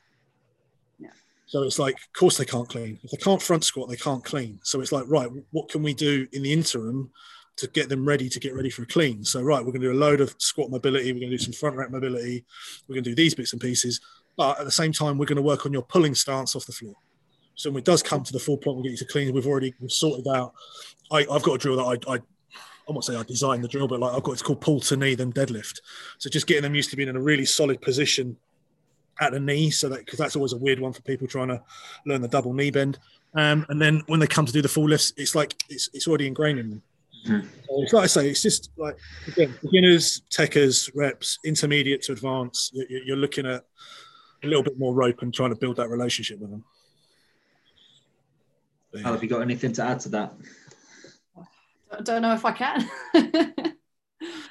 Speaker 2: So it's like, of course they can't clean. If they can't front squat, they can't clean. So it's like, right, what can we do in the interim to get them ready to get ready for a clean? So right, we're going to do a load of squat mobility. We're going to do some front rack mobility. We're going to do these bits and pieces. But at the same time, we're going to work on your pulling stance off the floor. So when it does come to the full point, we'll get you to clean. We've already we've sorted out. I, I've got a drill that I, I I won't say I designed the drill, but like I've got it's called pull to knee, then deadlift. So just getting them used to being in a really solid position at the knee, so that because that's always a weird one for people trying to learn the double knee bend. Um, and then when they come to do the full lifts, it's like it's, it's already ingrained in them.
Speaker 1: Mhm.
Speaker 2: So it's like I say, it's just like again, beginners, techers, reps, intermediate to advanced. you- you- You're looking at a little bit more rope and trying to build that relationship with them. But, yeah.
Speaker 1: Al, have you got anything to add to that?
Speaker 3: I don't know if I can.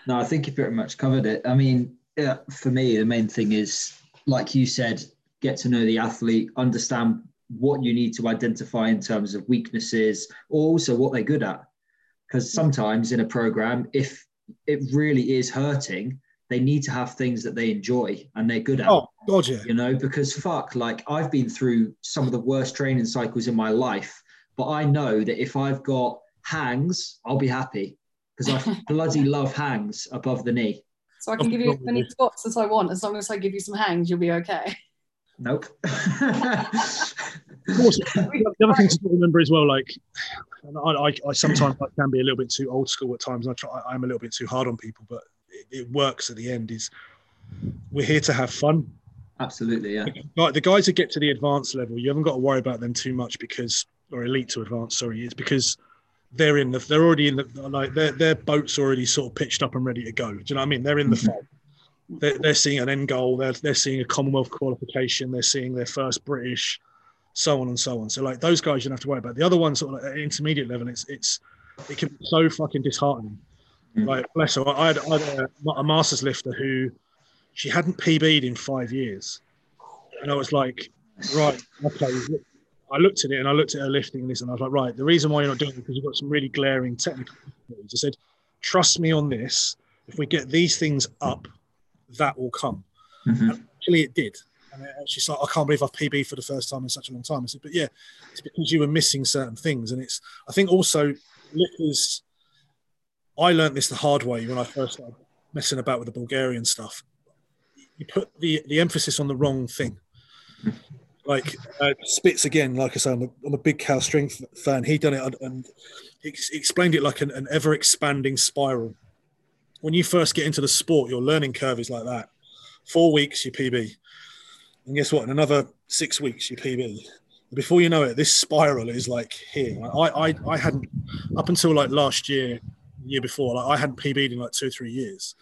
Speaker 1: No, I think you pretty much covered it. I mean, yeah, for me, the main thing is, like you said, get to know the athlete, understand what you need to identify in terms of weaknesses, or also what they're good at. Because sometimes in a program, if it really is hurting, they need to have things that they enjoy and they're good at.
Speaker 2: Oh God, yeah.
Speaker 1: you know, because fuck, like I've been through some of the worst training cycles in my life, but I know that if I've got hangs, I'll be happy because I bloody love hangs above the knee.
Speaker 3: So I can give you as many squats as I want, as long as I give you some hangs, you'll be okay.
Speaker 1: Nope.
Speaker 2: Of course, the other thing to remember as well, like I, I, I sometimes I can be a little bit too old school at times. I try, I'm a little bit too hard on people, but it, it works at the end. Is we're here to have fun.
Speaker 1: Absolutely, yeah.
Speaker 2: Like the guys that get to the advanced level, you haven't got to worry about them too much because, or elite to advanced, sorry, it's because they're in the, they're already in the, like their their boat's already sort of pitched up and ready to go. Do you know what I mean? They're in the
Speaker 1: Mhm.
Speaker 2: fight. They're, they're seeing an end goal. They're they're seeing a Commonwealth qualification. They're seeing their first British, so on and so on. So like those guys, you don't have to worry about. The other ones, sort of like at intermediate level, it's it's it can be so fucking disheartening.
Speaker 1: Mhm.
Speaker 2: Like bless her, I had, I had a, a masters lifter who she hadn't PB'd in five years, and I was like, right, okay. I looked at it and I looked at her lifting this, and I was like, right, the reason why you're not doing it is because you've got some really glaring technical. difficulties. I said, trust me on this. If we get these things up, that will come.
Speaker 1: Mhm.
Speaker 2: Actually, it did. And she's like, I can't believe I've PB for the first time in such a long time. I said, but yeah, it's because you were missing certain things. And it's, I think also, lifters, I learned this the hard way when I first started messing about with the Bulgarian stuff. You put the, the emphasis on the wrong thing. Like uh, Spitz again, like I say, I'm a, I'm a big Cal Strength fan. He done it and- he explained it like an, an ever expanding spiral. When you first get into the sport, your learning curve is like that. Four weeks, your PB. And guess what? In another six weeks, your PB. Before you know it, this spiral is like here. I, I, I hadn't, up until like last year, year before, like I hadn't PB'd in like two or three years.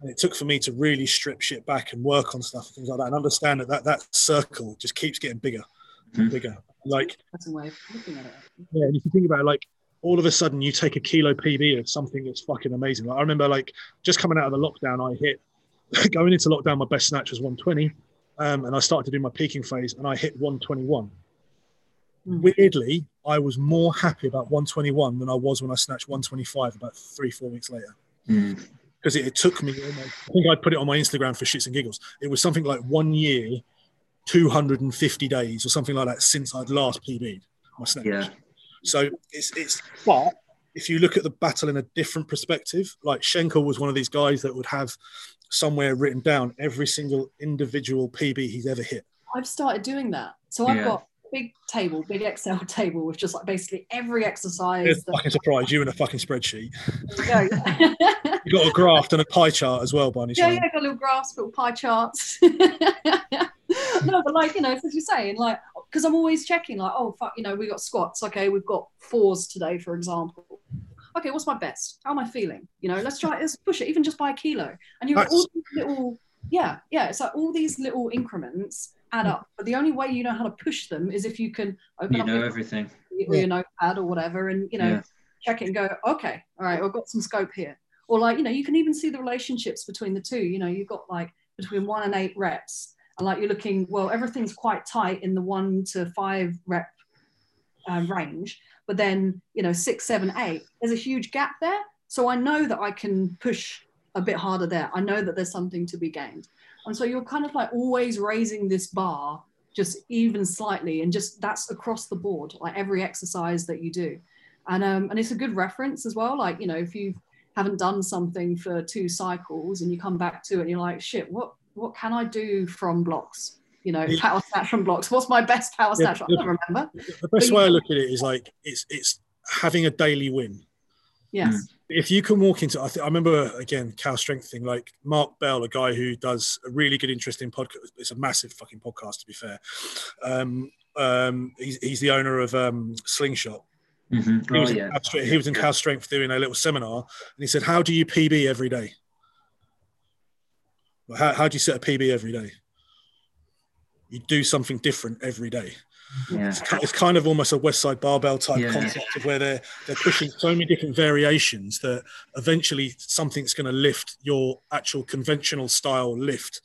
Speaker 2: And it took for me to really strip shit back and work on stuff and things like that and understand that that, that circle just keeps getting bigger and
Speaker 1: Mhm.
Speaker 2: bigger. Like,
Speaker 3: That's a way of looking at it.
Speaker 2: yeah, and if you think about it, like all of a sudden you take a kilo PB of something that's fucking amazing. Like I remember like just coming out of the lockdown, I hit going into lockdown, my best snatch was 120. Um, and I started to do my peaking phase and I hit 121.
Speaker 3: Mm.
Speaker 2: Weirdly, I was more happy about 121 than I was when I snatched 125 about three, four weeks later.
Speaker 1: Mm.
Speaker 2: Because it, it took me oh almost, I think I'd put it on my Instagram for shits and giggles. It was something like one year, 250 days or something like that since I'd last PB'd my snatch.
Speaker 1: Yeah.
Speaker 2: So it's it's but if you look at the battle in a different perspective, like Schenkel was one of these guys that would have somewhere written down every single individual PB he's ever hit.
Speaker 3: I've started doing that. So I've
Speaker 1: Yeah.
Speaker 3: got a big table, big Excel table with just like basically every exercise.
Speaker 2: It's
Speaker 3: that-
Speaker 2: fucking surprised you in a fucking spreadsheet.
Speaker 3: There you go.
Speaker 2: You got a graph and a pie chart as well, by any
Speaker 3: yeah, yeah, got little graphs, little pie charts. no, but like, you know, as you're saying, like, because I'm always checking, like, oh, fuck, you know, we got squats. Okay, we've got fours today, for example. Okay, what's my best? How am I feeling? You know, let's try, let's push it, even just by a kilo. And you're
Speaker 2: Nice.
Speaker 3: all these little, yeah, yeah, it's like all these little increments add up. But the only way you know how to push them is if you can open
Speaker 1: You
Speaker 3: up
Speaker 1: know
Speaker 3: your,
Speaker 1: everything.
Speaker 3: or your notepad or whatever and, you know,
Speaker 1: Yeah.
Speaker 3: check it and go, okay, all right, I've got some scope here. Or like, you know, you can even see the relationships between the two. You know, you've got like between one and eight reps. And like you're looking, well, everything's quite tight in the one to five rep uh, range. But then, you know, six, seven, eight, there's a huge gap there. So I know that I can push a bit harder there. I know that there's something to be gained. And so you're kind of like always raising this bar just even slightly and just that's across the board, like every exercise that you do. And um, and it's a good reference as well. Like, you know, if you haven't done something for two cycles and you come back to it and you're like, shit, what what can I do from blocks? You know,
Speaker 2: Yeah.
Speaker 3: power snatch from blocks. What's my best power
Speaker 2: Yeah,
Speaker 3: snatch? I don't remember.
Speaker 2: The best
Speaker 3: But
Speaker 2: way I look at it is like it's it's having a daily win.
Speaker 3: Yes.
Speaker 2: If you can walk into, I, th- I remember again, Cal Strength thing, like Mark Bell, a guy who does a really good, interesting podcast. It's a massive fucking podcast, to be fair. Um, um, he's, he's the owner of um, Slingshot.
Speaker 1: Mhm.
Speaker 2: He
Speaker 1: Oh,
Speaker 2: was, in
Speaker 1: yeah.
Speaker 2: Cal Strength, he was in Cal Strength doing a little seminar, and he said, "How do you PB every day? Well, How, how do you set a PB every day? You do something different every day."
Speaker 1: Yeah.
Speaker 2: It's ki- it's kind of almost a Westside Barbell type
Speaker 1: Yeah.
Speaker 2: concept of where they're they're pushing so many different variations that eventually something's going to lift your actual conventional style lift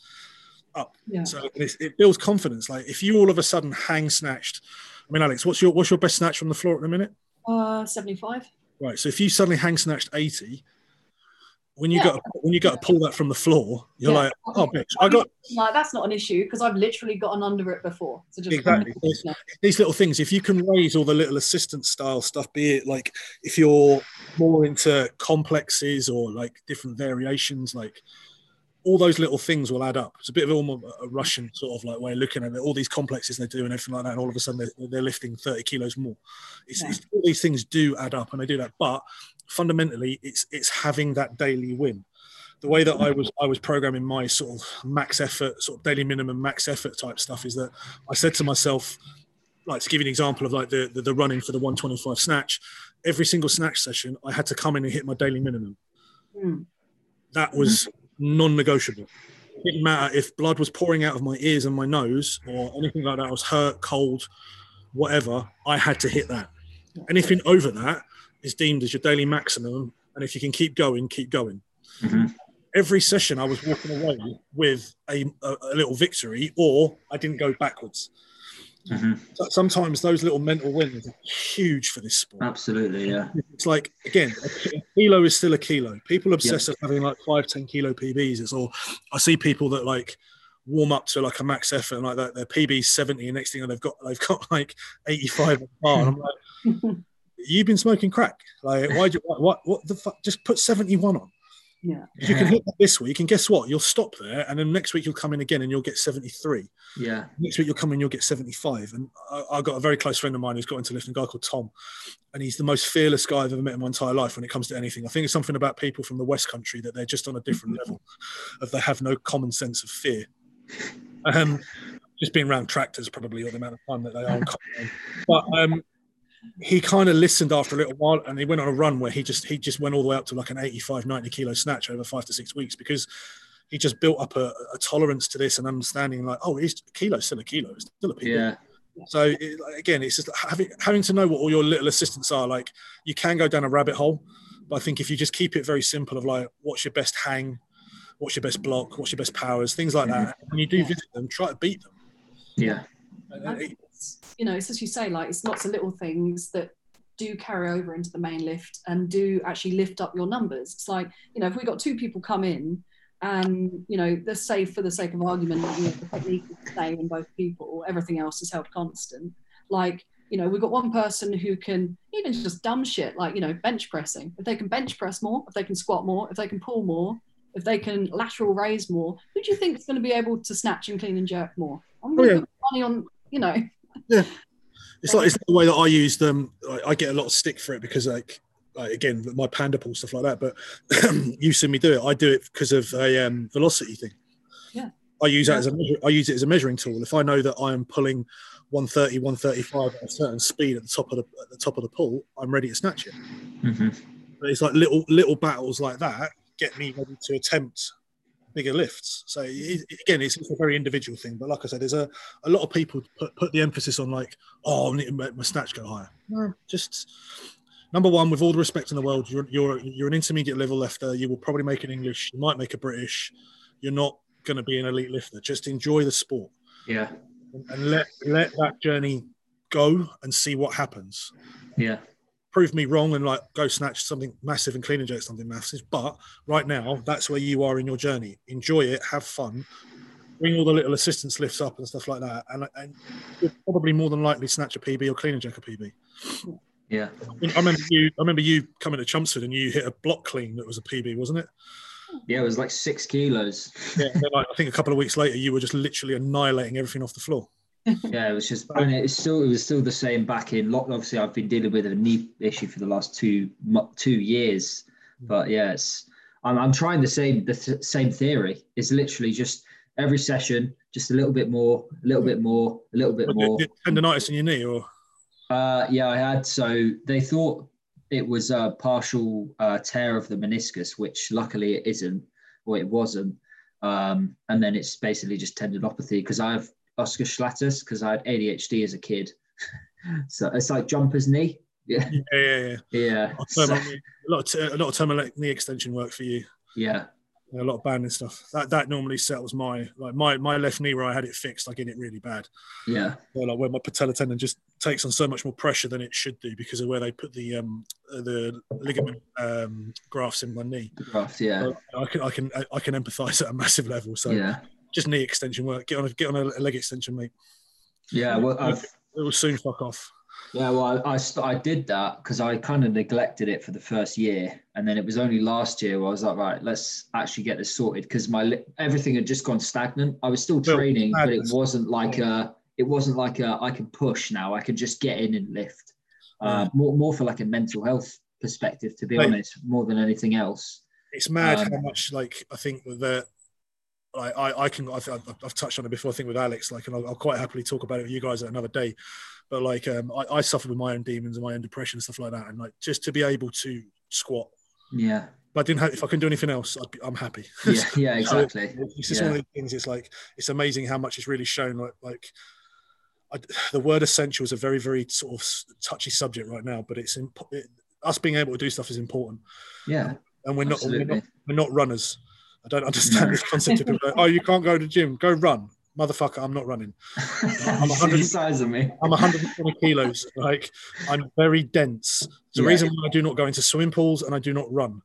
Speaker 2: up.
Speaker 3: Yeah.
Speaker 2: So it, it builds confidence. Like if you all of a sudden hang snatched, I mean, Alex, what's your what's your best snatch from the floor at the minute?
Speaker 3: Uh, 75.
Speaker 2: Right. So if you suddenly hang snatched eighty, when you
Speaker 3: Yeah.
Speaker 2: got when you got to pull that from the floor, you're
Speaker 3: Yeah.
Speaker 2: like, oh, bitch, I got
Speaker 3: Like, that's not an issue because I've literally gotten under it before. So just
Speaker 2: Exactly. these little things if you can raise all the little assistant style stuff be it like if you're more into complexes or like different variations like all those little things will add up. It's a bit of almost a Russian sort of like way of looking at it. All these complexes they do and everything like that, and all of a sudden they're, they're lifting 30 kilos more. It's,
Speaker 3: Yeah.
Speaker 2: it's, all these things do add up, and they do that. But fundamentally, it's it's having that daily win. The way that I was I was programming my sort of max effort, sort of daily minimum max effort type stuff is that I said to myself, like to give you an example of like the the, the running for the 125 snatch, every single snatch session I had to come in and hit my daily minimum
Speaker 3: Mm.
Speaker 2: that was non-negotiable. It didn't matter if blood was pouring out of my ears and my nose or anything like that. I was hurt, cold, whatever. I had to hit that. Anything over that is deemed as your daily maximum, and if you can keep going, keep going.
Speaker 1: Mhm.
Speaker 2: Every session, I was walking away with a, a, a little victory, or I didn't go backwards.
Speaker 1: Mhm.
Speaker 2: So sometimes those little mental wins are huge for this sport.
Speaker 1: Absolutely, yeah.
Speaker 2: It's like again, a kilo is still a kilo. People obsess with having like five, 10 kilo PBs. It's all I see people that like warm up to like a max effort and like that. Their PB 70, and next thing you know, they've got they've got like 85 bar. And I'm like, you've been smoking crack. Like, why do you, what what the fuck? Just put 71 on.
Speaker 3: Yeah.
Speaker 2: You can hit that this week, and guess what? You'll stop there, and then next week you'll come in again, and you'll get 73
Speaker 1: Yeah.
Speaker 2: next week you'll come in, you'll get 75. And I, I got a very close friend of mine who's got into lifting, a guy called Tom. And he's the most fearless guy I've ever met in my entire life when it comes to anything. I think it's something about people from the West Country that they're just on a different level of they have no common sense of fear. Um, just being around tractors probably or the amount of time that they are. on. But um, he kind of listened after a little while and he went on a run where he just he just went all the way up to like an 85, 90 kilo snatch over five to six weeks because he just built up a, a tolerance to this and understanding like, oh, it's a kilo, still a kilo, it's still a PB.
Speaker 1: Yeah.
Speaker 2: So it, again, it's just having having to know what all your little assistants are. Like you can go down a rabbit hole, but I think if you just keep it very simple of like, what's your best hang, what's your best block, what's your best powers, things like mm-hmm. that. When you do visit them, try to beat them.
Speaker 1: Yeah.
Speaker 2: It-
Speaker 3: think it's, you know, it's as you say, like it's lots of little things that do carry over into the main lift and do actually lift up your numbers. It's like, you know, if we got two people come in and, you know, let's say for the sake of argument, you know, the technique is the same in both people, everything else is held constant. Like, you know, we've got one person who can even just dumb shit, like, you know, bench pressing. If they can bench press more, if they can squat more, if they can pull more, if they can lateral raise more, who do you think is going to be able to snatch and clean and jerk more? I'm going to
Speaker 2: Oh,
Speaker 3: put money on, you know,
Speaker 2: it's like it's the way that I use them. I, I get a lot of stick for it because like. Like again, my panda pull stuff like that, but you see me do it. I do it because of a um, velocity thing.
Speaker 3: Yeah.
Speaker 2: I use that as a measure, I use it as a measuring tool. If I know that I am pulling 130, 135 at a certain speed at the top of the at the top of the pull, I'm ready to snatch it.
Speaker 1: hmm
Speaker 2: But it's like little little battles like that get me ready to attempt bigger lifts. So it, mm-hmm. again, it's, it's a very individual thing. But like I said, there's a, a lot of people put, put the emphasis on like, oh, I need to make my snatch go higher. No, just number one, with all the respect in the world, you're you're you're an intermediate level lifter. You will probably make an English. You might make a British. You're not going to be an elite lifter. Just enjoy the sport
Speaker 1: Yeah.
Speaker 2: and let let that journey go and see what happens
Speaker 1: Yeah.
Speaker 2: Prove me wrong and like go snatch something massive and clean and jerk something massive. But right now, that's where you are in your journey. Enjoy it, have fun, bring all the little assistance lifts up and stuff like that, and, and you'll probably more than likely snatch a PB or clean and jerk a PB.
Speaker 1: Yeah.
Speaker 2: I remember you. I remember you coming to Chelmsford and you hit a block clean that was a PB, wasn't it?
Speaker 1: Yeah. It was like six kilos.
Speaker 2: Yeah. like, I think a couple of weeks later, you were just literally annihilating everything off the floor.
Speaker 1: Yeah, it was just, and it's still, it was still the same back in lock. Obviously, I've been dealing with a knee issue for the last two two years, but yeah, it's, I'm, I'm trying the same the th- same theory. It's literally just every session, just a little bit more, a little bit more, a little bit more.
Speaker 2: you- you- Tendonitis in your knee, or
Speaker 1: Uh, yeah, I had. So they thought it was a partial uh, tear of the meniscus, which luckily it isn't, or it wasn't. Um, and then it's basically just tendinopathy because I have Osgood-Schlatter because I had ADHD as a kid. so it's like jumper's knee. Yeah,
Speaker 2: yeah, yeah, yeah.
Speaker 1: yeah,
Speaker 2: A lot
Speaker 1: So-
Speaker 2: of terminal knee- a lot of, a lot of terminal knee extension work for you.
Speaker 1: yeah,
Speaker 2: a lot of banding stuff. That that normally settles my like my my left knee where I had it fixed. I get it really bad.
Speaker 1: yeah,
Speaker 2: So, like where my patella tendon just takes on so much more pressure than it should do because of where they put the um the ligament um grafts in my knee.
Speaker 1: the graft. Yeah,
Speaker 2: I can I can I can empathise at a massive level. So
Speaker 1: yeah,
Speaker 2: just knee extension work. Get on a, get on a leg extension, mate.
Speaker 1: yeah. Well, I've
Speaker 2: It will soon fuck off.
Speaker 1: Yeah, well, I, I, I did that because I kind of neglected it for the first year, and then it was only last year where I was like, right, let's actually get this sorted because my everything had just gone stagnant. I was still training, but it wasn't like a it wasn't like a I can push now. I can just get in and lift. Uh, more more for like a mental health perspective, to be honest, more than anything else.
Speaker 2: It's mad
Speaker 1: Um,
Speaker 2: how much like I think with the. I, I, I can I've, I've touched on it before. I think with Alex, like, and I'll, I'll quite happily talk about it with you guys at another day. But like, um, I, I suffer with my own demons and my own depression and stuff like that. And like, just to be able to squat,
Speaker 1: Yeah,
Speaker 2: but I didn't have, if I can do anything else, I'd be, I'm happy.
Speaker 1: yeah, yeah, exactly.
Speaker 2: It's just
Speaker 1: Yeah.
Speaker 2: one of the things. It's like it's amazing how much it's really shown. Like, like I, the word essential is a very, very sort of touchy subject right now. But it's imp- it, us being able to do stuff is important,
Speaker 1: Yeah,
Speaker 2: and we're not, we're not we're not runners. I don't understand this concept of people oh, you can't go to the gym, go run, motherfucker. I'm not running.
Speaker 1: see
Speaker 2: 100
Speaker 1: the size of me.
Speaker 2: I'm 120 kilos. Like I'm very dense. It's the
Speaker 1: Yeah.
Speaker 2: reason why I do not go into swimming pools and I do not run.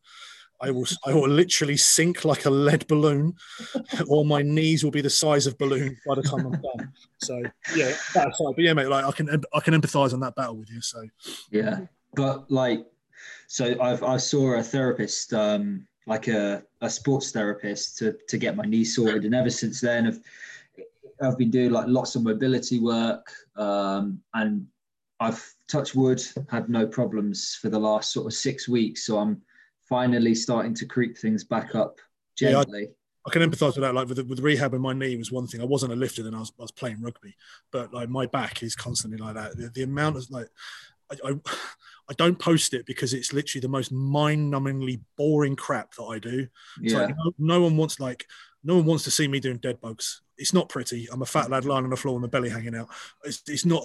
Speaker 2: I will I will literally sink like a lead balloon, or my knees will be the size of balloon by the time I'm done. So yeah, that's. But yeah, mate, like I can I can empathise on that battle with you. So
Speaker 1: Yeah, but like, so I've I saw a therapist, um, like a, a sports therapist, to to get my knee sorted, and ever since then, I've I've been doing like lots of mobility work, um, and I've touched wood, had no problems for the last sort of six weeks. So I'm finally starting to creep things back up
Speaker 2: Yeah, I- I can empathise with that. Like with, with rehab and my knee was one thing. I wasn't a lifter then I was, I was playing rugby, but like my back is constantly like that. The, the amount of like, I, I, I don't post it because it's literally the most mind-numbingly boring crap that I do. It's
Speaker 1: yeah,
Speaker 2: like no, no one wants like no one wants to see me doing dead bugs. It's not pretty. I'm a fat lad lying on the floor with my belly hanging out. It's, it's not.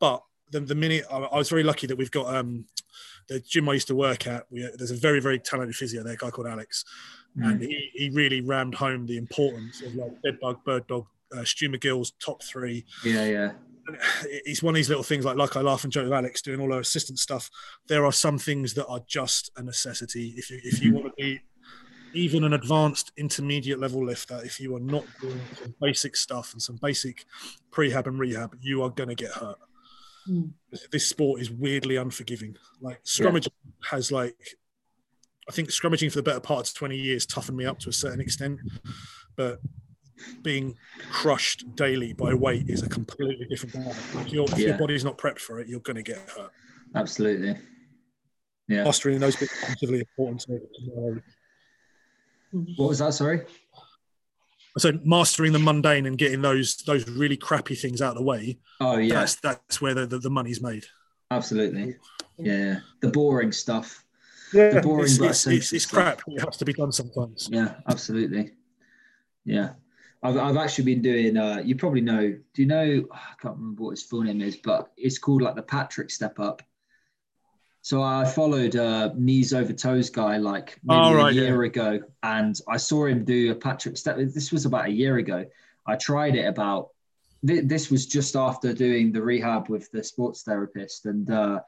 Speaker 2: But the, the minute I, I was very lucky that we've got um the gym I used to work at. We, there's a very very talented physio there, a guy called Alex, and
Speaker 1: Mm.
Speaker 2: he, he really rammed home the importance of like dead bug, bird dog, uh, Stu McGill's top three
Speaker 1: yeah, yeah,
Speaker 2: it's one of these little things like like I laugh and joke with Alex doing all our assistant stuff. There are some things that are just a necessity. If you if you want to be even an advanced intermediate level lifter, if you are not doing some basic stuff and some basic prehab and rehab, you are going to get hurt.
Speaker 3: Mm.
Speaker 2: This sport is weirdly unforgiving. Like scrummaging has like, I think scrummaging for the better part of 20 years toughened me up to a certain extent, but being crushed daily by weight is a completely different matter. If, your if your body's not prepped for it, you're going to get hurt.
Speaker 1: absolutely. Yeah.
Speaker 2: Mastering those bits is massively important. To.
Speaker 1: What was that? Sorry.
Speaker 2: So mastering the mundane and getting those those really crappy things out of the way.
Speaker 1: Oh yeah,
Speaker 2: That's that's where the, the, the money's made.
Speaker 1: absolutely. Yeah, the boring stuff.
Speaker 2: Yeah,
Speaker 1: The boring
Speaker 2: it's, it's, it's, it's crap. It has to be done sometimes.
Speaker 1: Yeah, absolutely. Yeah. I've, I've actually been doing, uh, you probably know, do you know, I can't remember what his full name is, but it's called like the Patrick Step Up. So I followed a knees over toes guy like maybe
Speaker 2: Oh,
Speaker 1: a
Speaker 2: right,
Speaker 1: year ago, and I saw him do a Patrick Step. This was about a year ago. I tried it about, thi- this was just after doing the rehab with the sports therapist. And uh,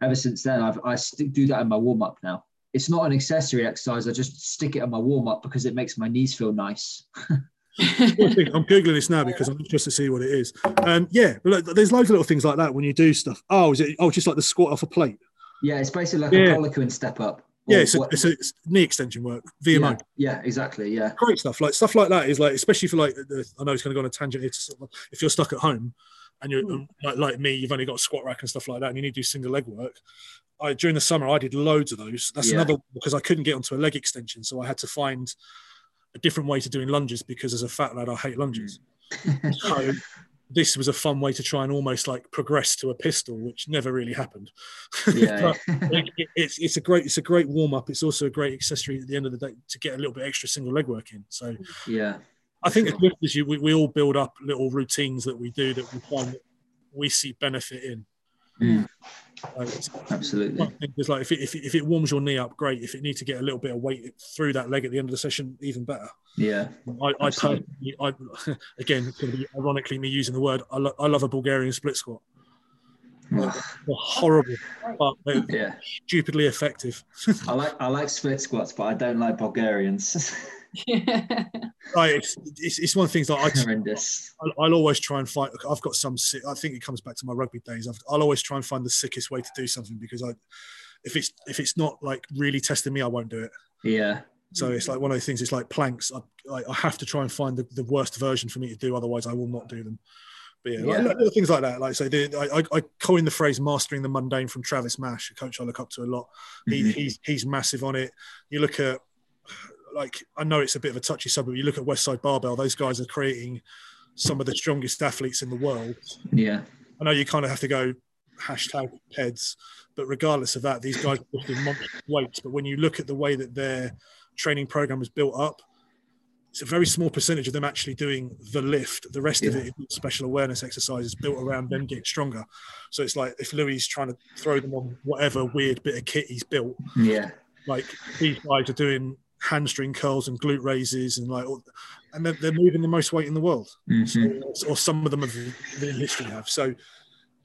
Speaker 1: ever since then, I've, I st- do that in my warm up now. It's not an accessory exercise. I just stick it in my warm up because it makes my knees feel nice.
Speaker 2: I'm googling this now because I'm interested to see what it is. Um, yeah, but look, there's loads of little things like that when you do stuff. Oh, is it? Oh, just like the squat off a plate.
Speaker 1: Yeah, it's basically like
Speaker 2: Yeah.
Speaker 1: a Poliquin step up.
Speaker 2: Yeah, it's, a, it's, a, it's knee extension work, VMO.
Speaker 1: yeah, yeah, exactly. Yeah,
Speaker 2: Great stuff. Like stuff like that is like, especially for like, the, I know it's going to go on a tangent. It's sort of, if you're stuck at home and you're um, like, like me, you've only got a squat rack and stuff like that, and you need to do single leg work. I, during the summer, I did loads of those. That's
Speaker 1: Yeah.
Speaker 2: another because I couldn't get onto a leg extension, so I had to find a different way to doing lunges because as a fat lad, I hate lunges. so this was a fun way to try and almost like progress to a pistol, which never really happened.
Speaker 1: yeah,
Speaker 2: But it, it- it's it's a great it's a great warm up. It's also a great accessory at the end of the day to get a little bit extra single leg work in. So
Speaker 1: yeah,
Speaker 2: I think as you, we, we all build up little routines that we do that we find that we see benefit in.
Speaker 1: Mm,
Speaker 2: Like, it's
Speaker 1: absolutely.
Speaker 2: one like if it, if, it, if it warms your knee up, great. If it needs to get a little bit of weight through that leg at the end of the session, even better.
Speaker 1: Yeah,
Speaker 2: I, I personally, I, again, it's going to be ironically me using the word. I, lo- I love a Bulgarian split squat. They're horrible, but they're
Speaker 1: yeah.
Speaker 2: stupidly effective.
Speaker 1: I like I like split squats, but I don't like Bulgarians.
Speaker 3: Yeah.
Speaker 2: Like it's, it's, it's one of the things that I
Speaker 1: Horrendous.
Speaker 2: I'll, I'll always try and find. I've got some. sick- I think it comes back to my rugby days. I've, I'll always try and find the sickest way to do something because I, if it's if it's not like really testing me, I won't do it.
Speaker 1: Yeah.
Speaker 2: So it's like one of the things. It's like planks. I, I, I have to try and find the, the worst version for me to do. Otherwise, I will not do them. But yeah,
Speaker 1: Yeah.
Speaker 2: little things like that. Like so, the, I, I- I coined the phrase "mastering the mundane" from Travis Mash, a coach I look up to a lot. He,
Speaker 1: Mhm.
Speaker 2: he's he's massive on it. You look at like I know it's a bit of a touchy subject. You look at Westside Barbell; those guys are creating some of the strongest athletes in the world.
Speaker 1: Yeah.
Speaker 2: I know you kind of have to go hashtag heads, but regardless of that, these guys are lifting monstrous weights. But when you look at the way that their training program is built up, it's a very small percentage of them actually doing the lift. The rest of
Speaker 1: Yeah.
Speaker 2: it is special awareness exercises built around them getting stronger. So it's like if Louie is trying to throw them on whatever weird bit of kit he's built,
Speaker 1: Yeah.
Speaker 2: like these guys are doing hamstring curls and glute raises and like, and they're, they're moving the most weight in the world
Speaker 1: Mhm.
Speaker 2: or some of them have realistically have. So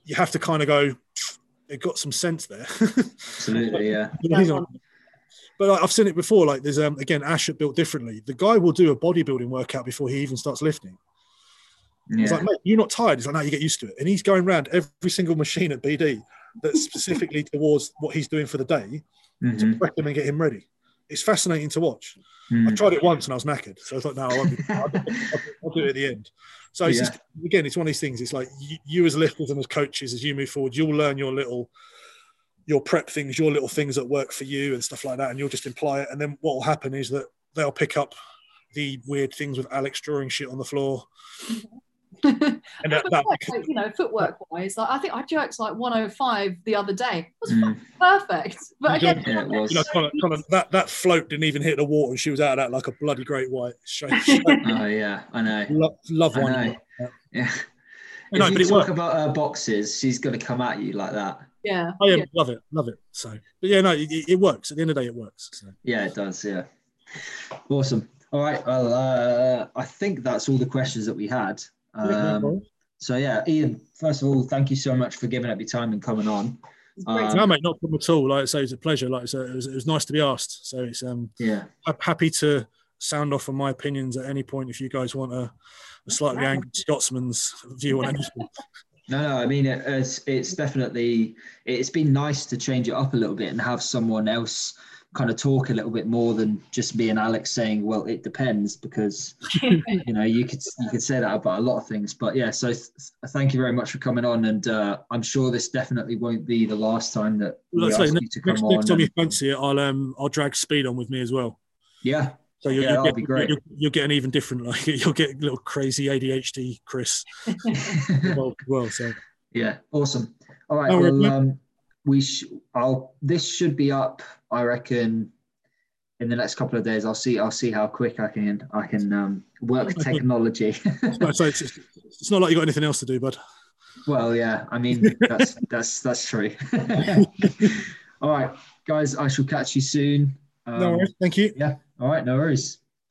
Speaker 2: you have to kind of go, it got some sense there.
Speaker 1: Absolutely. Yeah.
Speaker 2: but I- I've seen it before. Like there's um again Ashut built differently. The guy will do a bodybuilding workout before he even starts lifting. He's
Speaker 1: Yeah.
Speaker 2: like, mate, you're not tired. He's like, no, you get used to it. And he's going around every single machine at BD that's specifically towards what he's doing for the day to
Speaker 1: Mhm.
Speaker 2: prep him and get him ready. It's fascinating to watch. I
Speaker 1: Mm.
Speaker 2: tried it once and I was knackered. So I thought, no, I won't be, I'll, do- I'll do it at the end. So it's
Speaker 1: Yeah.
Speaker 2: just, again, it's one of these things. It's like you, you as lifters and as coaches, as you move forward, you'll learn your little, your prep things, your little things that work for you and stuff like that. And you'll just imply it. And then what will happen is that they'll pick up the weird things with Alex drawing shit on the floor. And that, that
Speaker 3: like, like, you know, footwork wise, like I think I jerked like 105 the other day. It was
Speaker 1: Mm.
Speaker 3: perfect. But again,
Speaker 1: Yeah, it was.
Speaker 2: you know, kind of, that, that float didn't even hit the water. And she was out of that like a bloody great white. Straight, straight.
Speaker 1: Oh yeah. I know.
Speaker 2: love, love
Speaker 1: I
Speaker 2: one.
Speaker 1: know. Yeah. If
Speaker 2: No,
Speaker 1: you
Speaker 2: but it
Speaker 1: talk
Speaker 2: worked.
Speaker 1: about her boxes, she's going to come at you like that.
Speaker 3: yeah,
Speaker 2: I am,
Speaker 3: yeah.
Speaker 2: love it, love it. So, but yeah, no, it, it works. At the end of the day, it works. So.
Speaker 1: Yeah, it does. Yeah. Awesome. All right. Well, uh, I think that's all the questions that we had. Um, so yeah, Ian. First of all, thank you so much for giving up your time and coming on.
Speaker 3: It's great.
Speaker 1: um,
Speaker 2: no, mate, not problem at all. Like I say, it's a pleasure. Like I say, it was, it was nice to be asked. So it's um
Speaker 1: Yeah.
Speaker 2: I'm happy to sound off on my opinions at any point if you guys want a, a slightly angry Scotsman's view on anything.
Speaker 1: No, no. I mean, it, it's it's definitely it's been nice to change it up a little bit and have someone else kind of talk a little bit more than just me and Alex saying, "Well, it depends," because you know you could you could say that about a lot of things. But yeah, so th- thank you very much for coming on, and uh, I'm sure this definitely won't be the last time that we ask
Speaker 2: say
Speaker 1: you to come
Speaker 2: next,
Speaker 1: on.
Speaker 2: next time you fancy it, I'll um I'll drag speed on with me as well.
Speaker 1: yeah,
Speaker 2: So you'll,
Speaker 1: Yeah,
Speaker 2: you'll,
Speaker 1: that'll
Speaker 2: get,
Speaker 1: be great.
Speaker 2: You'll, you'll get an even different like you'll get a little crazy ADHD Chris involved as well. So
Speaker 1: yeah, awesome. All right,
Speaker 2: No
Speaker 1: well,
Speaker 2: mate.
Speaker 1: um, we sh- I'll this should be up, I reckon, in the next couple of days. I'll see. I'll see how quick I can I can um, work technology.
Speaker 2: so it's, it's, it's not like you got anything else to do, bud.
Speaker 1: well, yeah, I mean that's that's that's true. All right, guys, I shall catch you soon. Um,
Speaker 2: No worries. Thank you.
Speaker 1: Yeah. All right, no worries.